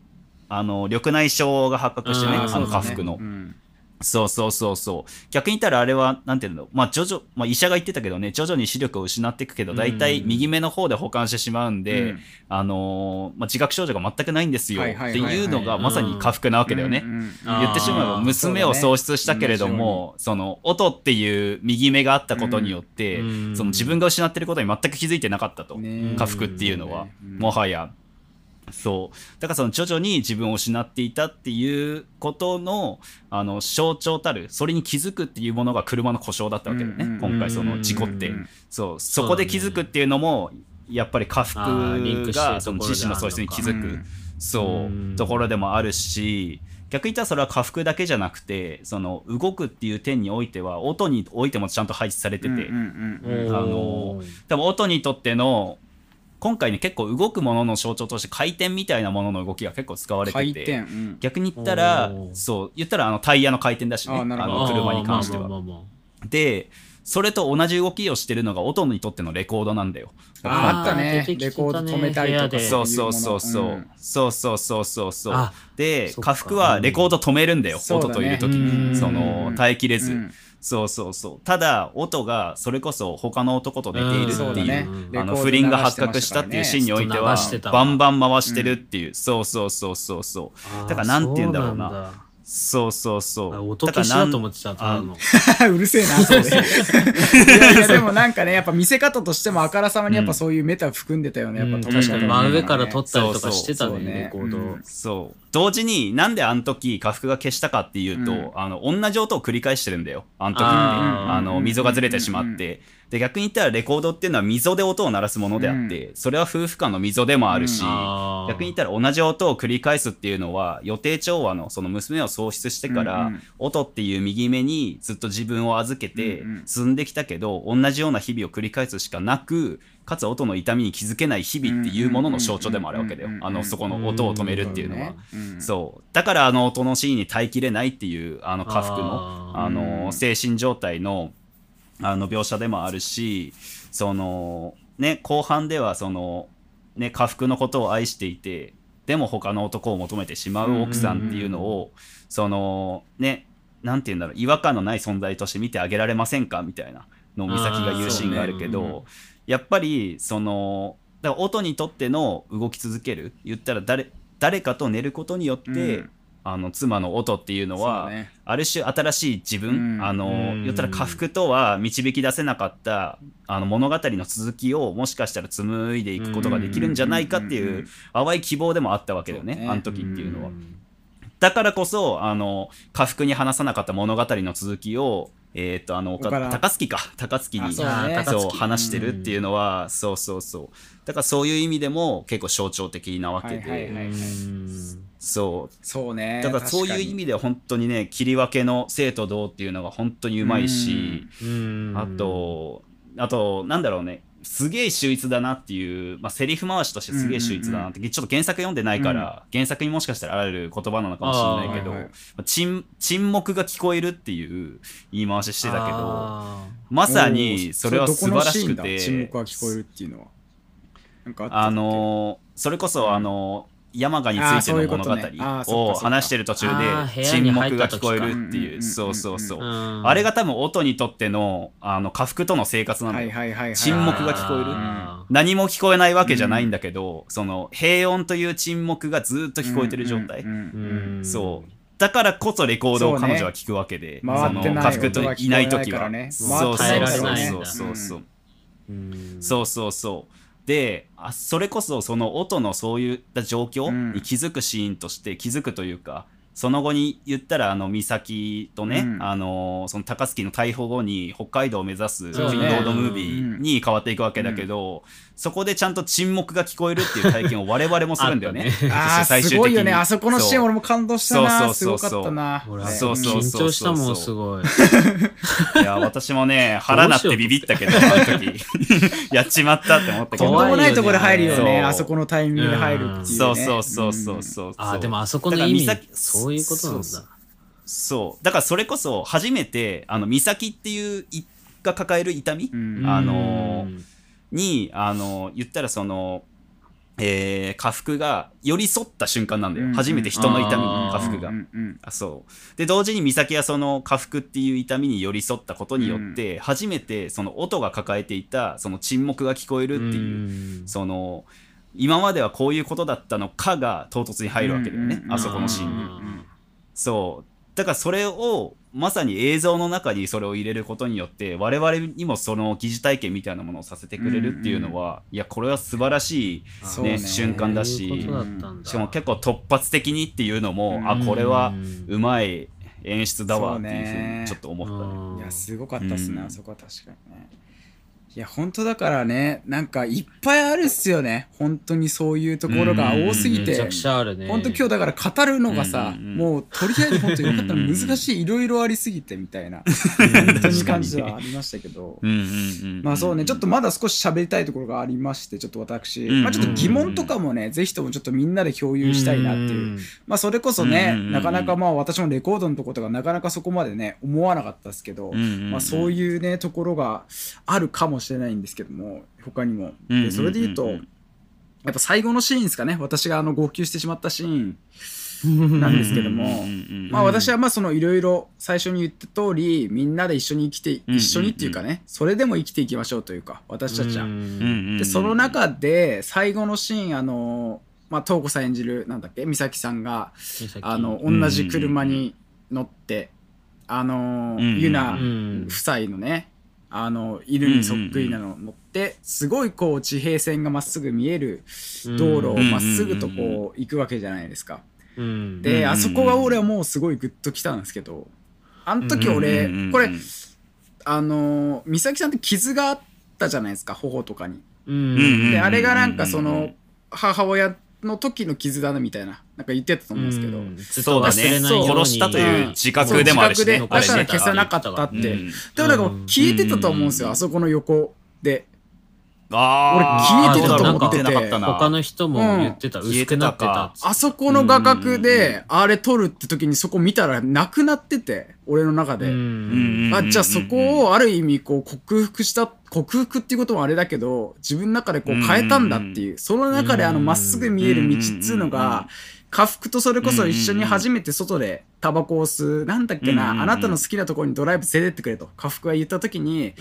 あの緑内障が発覚してね、うんあのそうだね。家福の、うん。そうそうそうそう。逆に言ったらあれはなんていうのまあ徐々、まあ、医者が言ってたけどね徐々に視力を失っていくけどうん。大体右目の方で保管してしまうんで、うん。あのーまあ、自覚症状が全くないんですよ。ってはいうのがまさに家福なわけだよね。言ってしまえば娘を喪失したけれどもそ,、の音っていう右目があったことによって、うん。その自分が失ってることに全く気づいてなかったと、ね家福っていうのは、うん。もはやそう。だからその徐々に自分を失っていたっていうことのあの象徴たるそれに気づくっていうものが車の故障だったわけだよね、うん今回その事故って、うんそう。そこで気づくっていうのもやっぱり家福がその自身の喪失に気づく、うん。そう、うん。ところでもあるし逆に言ったらそれは家福だけじゃなくてその動くっていう点においては音においてもちゃんと配置されてて、うんうんうん。あの多分音にとっての今回ね結構動くものの象徴として回転みたいなものの動きが結構使われててうん。逆に言ったらそう言ったらあのタイヤの回転だしね。あの車に関しては。でそれと同じ動きをしてるのが音にとってのレコードなんだよ。ああったね。レコード止めたりとかそうそうそうそう、んそうそうそうそうそう。あでそっか。家福はレコード止めるんだよ、音といる時うん。にその耐えきれず、うんそうそうそう。ただ音がそれこそ他の男と寝ているってそうう,、ねうんあの不倫が発覚したっていうシーンにおいてはバンバン回してるっていう、そうそうそうそうそう。だからなんて言うんだろうなそうそうそう。あ音消しだと思ってたただの。うるせえな、それ。いやいや、でもなんかね、やっぱ見せ方としてもあからさまにやっぱそういうメタ含んでたよね、やっぱ確かに真上から撮ったりとかしてたねそうねレコード。うんそう。同時になんであの時家福が消したかっていうと、うん。あの同じ音を繰り返してるんだよ。あの時って。あー。あの溝がずれてしまって、で逆に言ったらレコードっていうのは溝で音を鳴らすものであって、それは夫婦間の溝でもあるし、あー。逆に言ったら同じ音を繰り返すっていうのは予定調和のその娘を喪失してから、うんうん。音っていう右目にずっと自分を預けてうんうん。進んできたけど、同じような日々を繰り返すしかなくかつ音の痛みに気づけない日々っていうものの象徴でもあるわけだよ。うんうんうんうん。あのそこの音を止めるっていうのは。うんそう。だからあの音のシーンに耐えきれないっていうあの家福のあのうん精神状態のあの描写でもあるしそのね後半ではそのね家福のことを愛していてでも他の男を求めてしまう奥さんっていうのをそのねなんて言うんだろう違和感のない存在として見てあげられませんか？みたいなのを美咲が言うシーンがあるけど、ねやっぱりそのだから音にとっての動き続ける言ったら誰誰かと寝ることによって、うんあの妻の音っていうのはね。ある種新しい自分、うん。あのうん。言ったら家福とは導き出せなかったあの物語の続きをもしかしたら紡いでいくことができるんじゃないかっていう淡い希望でもあったわけだよねね。あの時っていうのは。う。ん。だからこそあの家福に話さなかった物語の続きをえっ、とあの高槻か。高槻にあそうね。そう話してるっていうのは、そうそうそう。だからそういう意味でも結構象徴的なわけで、はいはいはい。うんそう。そうね。だからそういう意味味では本当にね切り分けの生と同っていうのが本当にうまいし、うん。あとあとなんだろうね。すげえ秀逸だなっていう、まあ、セリフ回しとしてすげえ秀逸だなって、ちょっと原作読んでないから、原作にもしかしたらある言葉なのかもしれないけど、はいはいまあ沈沈黙が聞こえるっていう言い回ししてたけどあまさにそれは素晴らしくて沈黙が聞こえるっていうのは。なんかあったっけ？あのーそれこそあのー山鹿についての物語を話してる途中で沈黙が聞こえるっていうそうそうそう。あれが多分音にとってのあの家福との生活なのよ。沈黙が聞こえる。あ何も聞こえないわけじゃないんだけど、その平穏という沈黙がずっと聞こえてる状態、そう。だからこそレコードを彼女は聞くわけで、回ってないその家福といない時は。ね。そうそうそうそうそう。うん。そうそうそうであそれこそその音のそういった状況に気づくシーンとして気づくというか、その後に言ったらあの美咲とね、うん。あのその高槻の逮捕後に北海道を目指すロそうね。ードムービーに変わっていくわけだけど、そこでちゃんと沈黙が聞こえるっていう体験を我々もするんだよね。ああ 最終的に。すごいよね。あそこのシーン俺も感動したな。そうすごかそうそう。そうったな。そうそうそう緊張したもん、すごい。いや私もね腹なってビビったけどあの時。やっちまったって思ったけど。とんでもないところで入るよね。あそこのタイミングで入るっていうね。そうそうそうそうそうあ、でもあそこの意味そういうことなんだ。そう。だからそれこそ初めてあの美咲っていういが抱える痛み、うん。あのにあの言ったらそのえー、下腹が寄り添った瞬間なんだよ、うん。初めて人の痛みあー下腹が、うん。うん。あそう。で同時に美咲はその下腹っていう痛みに寄り添ったことによって、初めてその音が抱えていたその沈黙が聞こえるっていう、うん。その今まではこういうことだったのかが唐突に入るわけだよね、うん。あそこのシーンに。うんそう。だからそれをまさに映像の中にそれを入れることによって我々にもその疑似体験みたいなものをさせてくれるっていうのは、いやこれは素晴らしい、そうね。瞬間だしそういうことだったんだ。しかも結構突発的にっていうのも、あこれはうまい演出だわっていうふうにちょっと思ったね。うん。いやすごかったっすね、うん。あそこは確かにねいや本当だからねなんかいっぱいあるっすよね。本当にそういうところが多すぎて。めちゃくちゃあるね。本当今日だから語るのがさ、うんうんもうとりあえず本当によかったら難しいいろいろありすぎてみたいな 本当に感じはありましたけど。うんうんうんまあそうねちょっとまだ少し喋りたいところがありましてちょっと私、うんまあ、ちょっと疑問とかもねぜひともちょっとみんなで共有したいなっていう。まあそれこそね、うんうんうんなかなかまあ私もレコードのとことかなかなかそこまでね思わなかったですけど、うんうんうん。まあ、そういうねところがあるかもしれないんですけども他にも。でそれで言うと、やっぱ最後のシーンですかね。私があの号泣してしまったシーン なんですけども。まあ私はまあそのいろいろ最初に言った通りみんなで一緒に生きてうん一緒にっていうかねそれでも生きていきましょうというか私たちは。でその中で最後のシーンあのまあ東子さん演じるなんだっけ美咲さんがあのうん同じ車に乗ってあのうんユナうん夫妻のねあの犬にそっくりなの乗ってすごいこう地平線がまっすぐ見える道路をまっすぐとこう行くわけじゃないですか。うん。で、うんあそこが俺はもうすごいグッときたんですけどあの時俺、これあの美咲さんって傷があったじゃないですか頬とかに。うん。であれがなんかその母親の時の傷だなみたいななんか言ってたと思うんですけど、うん。そうだね。殺したという自覚でもあるしね。だから消せなかったって、うん。でもなんか聞いてたと思うんですよ、うん。あそこの横で。俺聞いてたと思っててあー。なかったな他の人も言ってた、うん。薄くなってた。あそこの画角であれ撮るって時にそこ見たらなくなってて俺の中で、うん。あじゃあそこをある意味こう克服した克服っていうこともあれだけど自分の中でこう変えたんだっていうその中であのまっすぐ見える道っつうのが家福とそれこそ一緒に初めて外でタバコを吸うなんだっけうんうんうん。なあなたの好きなところにドライブ連れてってくれと。家福が言った時に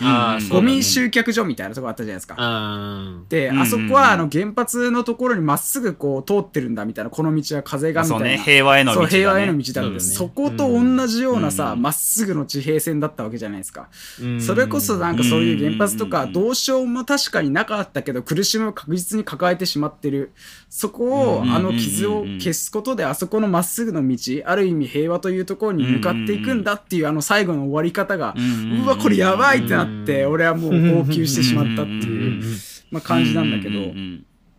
ゴミ集却所みたいなとこあったじゃないですか。あで、うんうんうん。あそこはあの原発のところにまっすぐこう通ってるんだみたいなこの道は風がみたそうねいな平和への道だ、ね、そう平和への道だってねそこと同じようなさうんまっすぐの地平線だったわけじゃないですか。うんそれこそなんかそういう原発とかうんどうしようも確かになかったけど苦しみを確実に抱えてしまってる。そこをうん。あの傷を消すことであそこのまっすぐの道ある意味平和というところに向かっていくんだっていうあの最後の終わり方がうわこれやばいってなって俺はもう号泣してしまったってうんいうまあ感じなんだけど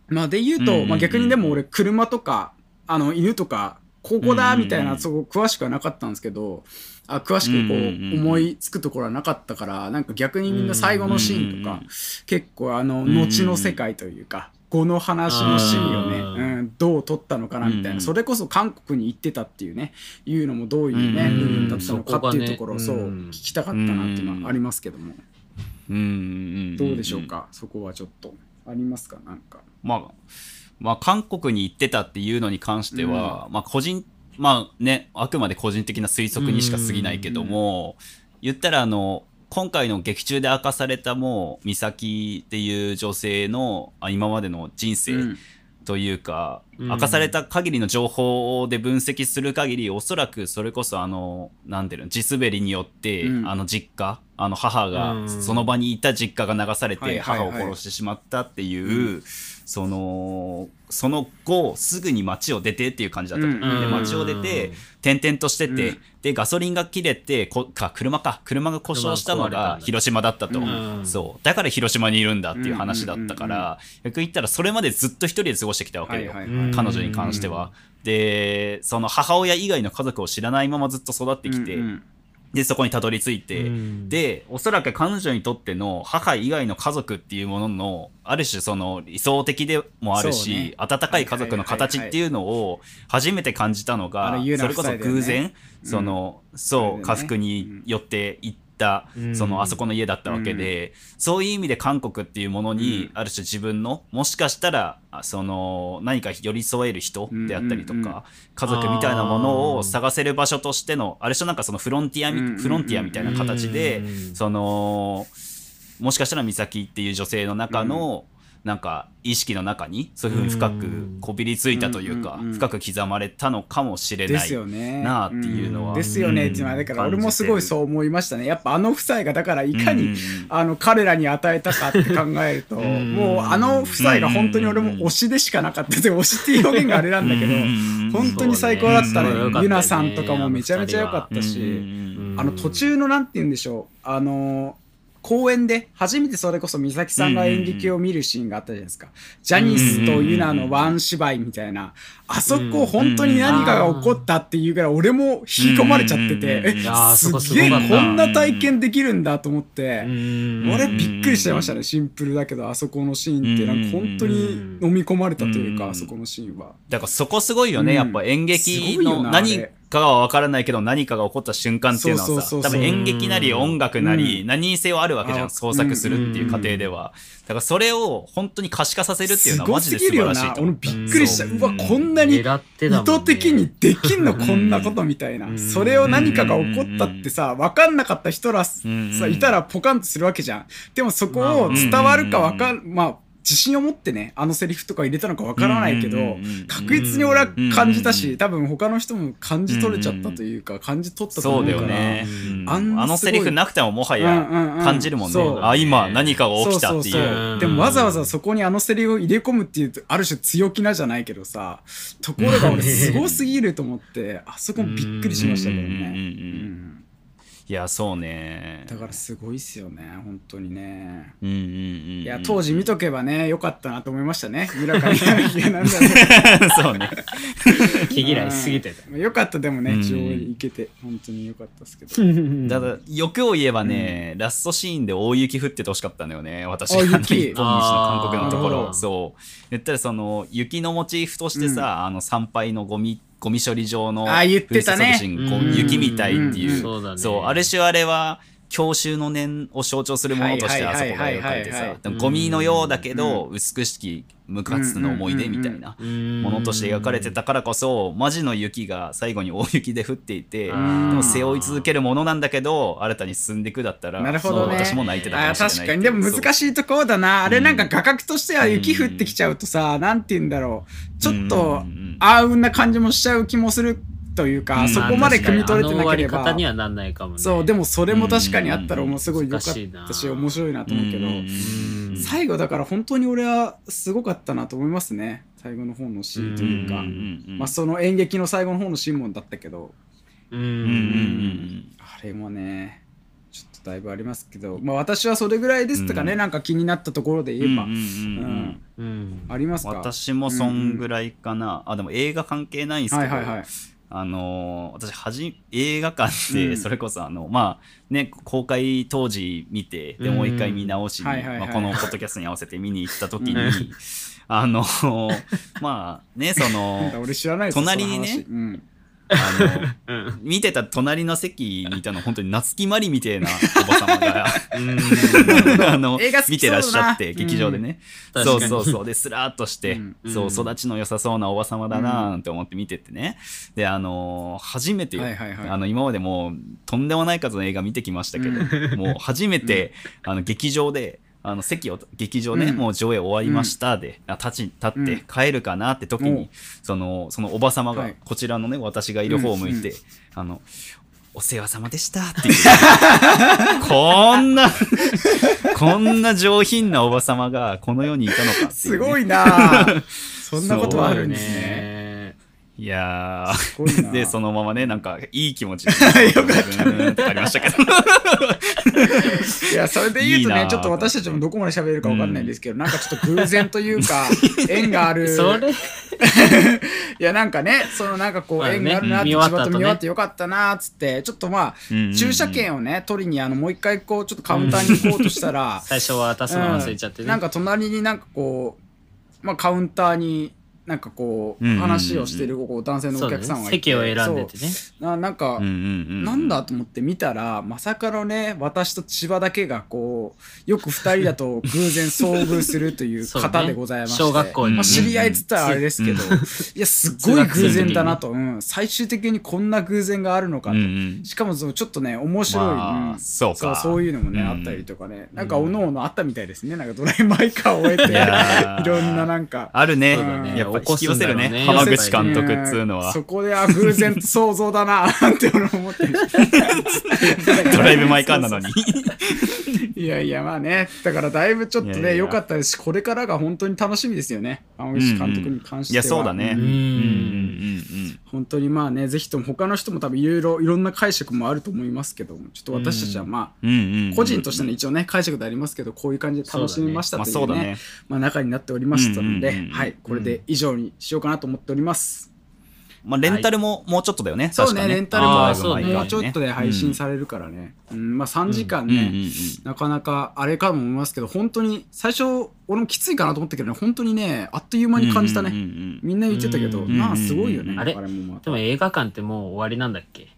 まあで言うと、まあ逆にでも俺車とか、あの犬とか、ここだみたいな、そこ詳しくはなかったんですけど、あ詳しくこう思いつくところはなかったから、なんか逆にみんな最後のシーンとか結構あの、後の世界というか、後の話のシーンをね、うん、どう撮ったのかなみたいな、それこそ韓国に行ってたっていうね、いうのもどういうね、うん。部分だったのかっていうところを、そう、聞きたかったなっていうのはありますけども、うん。どうでしょうか、そこはちょっと。ありますか？なんか。まあ、まあ、韓国に行ってたっていうのに関しては、まあ、個人、まあね、あくまで個人的な推測にしか過ぎないけども、言ったら、あの、今回の劇中で明かされたもう美咲っていう女性のあ今までの人生うん。というか、うん。明かされた限りの情報で分析する限りおそらくそれこそあのなんていうの地滑りによって、うん。あの実家あの母がうん。その場にいた実家が流されて母を殺してしまったっていう、そのその後すぐに街を出てっていう感じだったう、うん。で街を出て転々としてて、うん。でガソリンが切れてこか車か。車が故障したの車が広島だったと、うん。そう。だから広島にいるんだっていう話だったから、逆に言ったらそれまでずっと一人で過ごしてきたわけよ、はいはいはい。彼女に関しては。でその母親以外の家族を知らないままずっと育ってきて、でそこにたどり着いて、うん。でおそらく彼女にとっての母以外の家族っていうもののある種その理想的でもあるし、ね。温かい家族の形っていうのを初めて感じたのが、それこそ偶然、うん。そのそそう家福によって行った、うん。そのあそこの家だったわけで、そういう意味で韓国っていうものに、ある種自分のもしかしたらあその何か寄り添える人であったりとか、うん。うんうん家族みたいなものを探せる場所としてのある種なんかそのフロンティアフロンティアみたいな形で、うん。そのもしかしたら美咲っていう女性の中の、なんか意識の中にそういうふうに深くこびりついたというか、深く刻まれたのかもしれない。なあっていうのはん。ですよねっていうのは、だから俺もすごいそう思いましたね。やっぱあの夫妻がだからいかに、うん。あの彼らに与えたかって考えると、ん。もうあの夫妻が本当に俺も推しでしかなかった。推しっていう表現があれなんだけど、うん。本当に最高だったね。そうね。ユナさんとかもめちゃめちゃ良かったし、うん。あの途中のなん。て言うん。でしょう、あの公演で初めてそれこそ美咲さんが演劇を見るシーンがあったじゃないですか。ジャニスとユナのワン芝居みたいな。あそこ本当に何かが起こったっていうぐらい俺も引き込まれちゃってて、え、すげえこんな体験できるんだと思って、俺びっくりしちゃいましたね。シンプルだけど、あそこのシーンってなんか本当に飲み込まれたというか、あそこのシーンは。だからそこすごいよね、やっぱ演劇の何かは分からないけど何かが起こった瞬間っていうのはさそうそうそうそう。多分演劇なり音楽なりうん。何にせよあるわけじゃん、あ創作するっていう過程では、だからそれを本当に可視化させるっていうすのはマジごすぎるよで素晴らしいな。俺と思う。びっくりした。うん。うわ、こんなに意図的にできんのこんなことみたいな。うん。それを何かが起こったってさ、分かんなかった人らさ、うんいたらポカンとするわけじゃん。でもそこを伝わるか分かん、まあ、自信を持ってね、あのセリフとか入れたのか分からないけど確実に俺は感じたうんし、多分他の人も感じ取れちゃったというか、感じ取ったとそう思うから。だよね、うんあのセリフなくてももはや感じるもんね、そうあ今何かが起きたっていう。そうそううんそうでもわざわざそこにあのセリフを入れ込むっていうとある種強気なじゃないけどさところが俺すごすぎると思ってあそこもびっくりしましたけどね、いやそうね。だからすごいっすよね本当にね。うんうんうんうん。いや当時見とけばねよかったなと思いましたね。村上なんだろ そうね。毛嫌いしすぎてた。うよかったでもねうん。上映行けて本当によかったですけど。だから欲を言えばね、ラストシーンで大雪降っててほしかったのよね私あが雪？日本西の韓国のところ。そう。言ったらその雪のモチーフとしてさ、あの参拝のゴミゴミ処理場のあー言ってた雪みたいっていう、うんそうだね。そうある種あれは郷愁の念を象徴するものとしてあそこが描かれてさゴミのようだけど美しき無かつての思い出みたいなものとして描かれてたからこそマジの雪が最後に大雪で降っていてでんも背負い続けるものなんだけど新たに進んでいくだったらなるほどね。そう私も泣いてたかあもしれない確かに。でも難しいところだな。あれなんかうん。画角としては雪降ってきちゃうとさ、なんて言うんだろう。ちょっとうんうんうん、あうん。な感じもしちゃう気もするというか、うん。そこまで汲み取れてなければ。そう、でもそれも確かにあったらもうすごい良かったし、面白いなと思うけど、最後だから本当に俺はすごかったなと思いますね。最後の方のシーンというか。まあその演劇の最後の方のシーンもだったけど、うん。あれもね、ちょっとだいぶありますけど、まあ私はそれぐらいですとかね、うん。なんか気になったところでうん言えば、うんうんうんうん。ありますか？私もそんぐらいかな、あでも映画関係ないんですけど、はいはいはい。あのー私はじ映画館うん。でそれこそあの、まあね公開当時見てでうんもう一回見直しに、はいはいこのポッドキャストに合わせて見に行った時に、うん。あのーまあねその 俺知らない隣にねうんあの うん。見てた隣の席にいたの本当に夏木マリみたいなおば様が。うん。あの映画好見てらっしゃって劇場でね、うん。そうそうそう。ですらーっとして、うん。そううん育ちの良さそうなおば様だなーなんて思って見ててね。であのー初めてよ、はいはいはい。あの今までもうとんでもない数の映画見てきましたけど、もう初めて、あの劇場であの席を劇場ね、うん。もう上映終わりましたで、あ立ち立ってうん。帰るかなって時おう。に、そのそのおば様がはい。こちらのね私がいる方を向いて、うんあのお世話様でしたっていう。こんなこんな上品なおば様がこの世にいたのかね、すごいな。そんなことはあるんですね。ね。いやー。でそのままねなんかいい気持ちで。よかった。ありましたけど。いや、それで言うとね、ちょっと私たちもどこまで喋れるかわかんないんですけど、なんかちょっと偶然というか、縁がある。それ、いや、なんかね、そのなんかこう、縁があるなって、ね。葉と見終わってよかったなっつって、ちょっとまあ、うん。うんうん駐車券をね、取りに、あの、もう一回こう、ちょっとカウンターに行こうとしたら、最初は渡すの忘れちゃってね。うん。なんか隣になんかこう、まあカウンターに、なんかこう、うんうんうんうん。話をしてるこう男性のお客さんがいて、席を選んでてね。ななんか、うんうんうんなんだと思って見たらまさかのね私と千葉だけがこうよく二人だと偶然遭遇するという方でございまして、小学校にまあ、知り合いっつったらあれですけど、うんいやすっごい偶然だなと、うん、最終的にこんな偶然があるのかと、うんうん。しかもそのちょっとね面白い、まあうん。そうか。そうそういうのもね、うんあったりとかね。なんかおのおのあったみたいですね。なんかドライマイカーを終えて。いろんななんか。あるね。ね起こ引き寄せるね。すんだろうね。浜口監督っつうのは。そこであ偶然と想像だな って俺思ってる。ドライブ・マイ・カーなのに。いやいやまあね。だからだいぶちょっとね良かったですしこれからが本当に楽しみですよね。浜口監督に関しては、いやそうだね。んうんうんうん本当にまあねぜひとも他の人も多分いろいろいろんな解釈もあると思いますけどもちょっと私たちはまあ、個人としての一応ね解釈でありますけどこういう感じで楽しみましたまあというね。まあ中になっておりましたので、はいこれで以上にしようかなと思っております、まあレンタルももうちょっとだよね。そう確かね。レンタルもあーそうね。もうちょっとで配信されるからね、うんまあ3時間ね、うんうんうんなかなかあれかと思いますけど本当に最初俺もきついかなと思ったけどね本当にねあっという間に感じたね、うんうんうんうん。みんな言ってたけど、うんまあすごいよね、あれもまた。でも映画館ってもう終わりなんだっけ？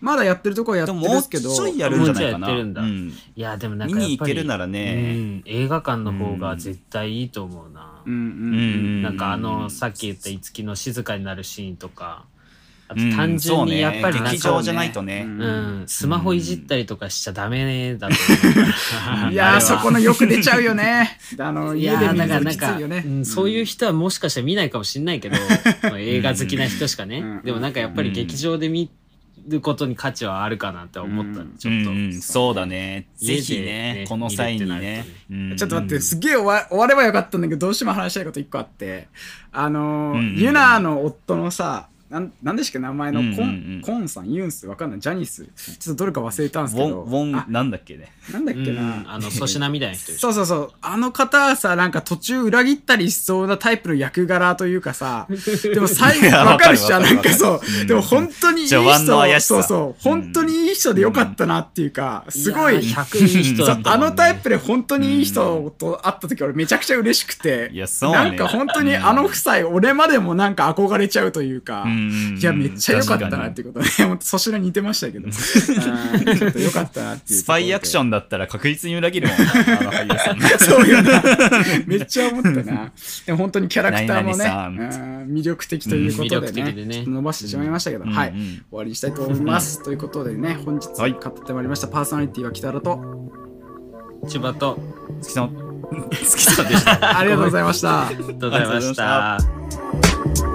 まだやってるとこはやってるんですけどちょいやるんじゃないかな。もうちょいやってるんだ。うん。いや、でもなん見かやっぱり。に行けるならね。うん、映画館の方が絶対いいと思うな。うんうんうん。うんなんかあの、さっき言った五木の静かになるシーンとか、あとうん単純にやっぱりなんか、ね劇場じゃないとね。うん。うん、スマホいじったりとかしちゃダメだと思う。いやーそこのよく出ちゃうよね。あのい家やーだで見るとからなんか、きついよね、うん。そういう人はもしかしたら見ないかもしれないけど、まあ映画好きな人しかね、うん。でもなんかやっぱり劇場で見ることに価値はあるかなって思った、うん。ちょっと。うんうん。そうだね。ぜひねね。この際にね。ねうん。ちょっと待って、すげえ終わ終わればよかったんだけど、どうしても話したいこと一個あって、あのーうんうんうん。ユナの夫のさ、なんなんでしたっけ名前のコン,、うんうんうん。コンさん、ユンス、わかんない、ジャニス、ちょっとどれか忘れたんですウけど、ォンウォあンなんだっけね。なんだっけうん。な、あの粗品みたいな人でしょ。そうそうそう、あの方はさ、なんか途中裏切ったりしそうなタイプの役柄というかさ、でも最後、いやわかるし、わかるなんかそう。でも本当にいい序盤の人、怪しさ。そうそう、本当にいい人でよかったなっていうか、すごい、いやー100いい人だそうったもんね。あのタイプで本当にいい人と会った時俺めちゃくちゃ嬉しくて。いやそうね。なんか本当にあの夫妻俺までもなんか憧れちゃうというか、うんいやめっちゃ良かったな確っていうことで本当粗品似てましたけど。ちょっと良かったなっていうスパイアクションンだったら確実に裏切るもんな あの俳優さん。そうよな。めっちゃ思ったな。でも本当にキャラクターもね魅力的ということでね,、ね。ちょっと伸ばしてしまいましたけど、うんはい、うん。終わりにしたいと思います、ということでね本日語はい。ってまいりました。パーソナリティは北原と。千葉と、月さん月さんでした。ありがとうございました。ありがとうございました。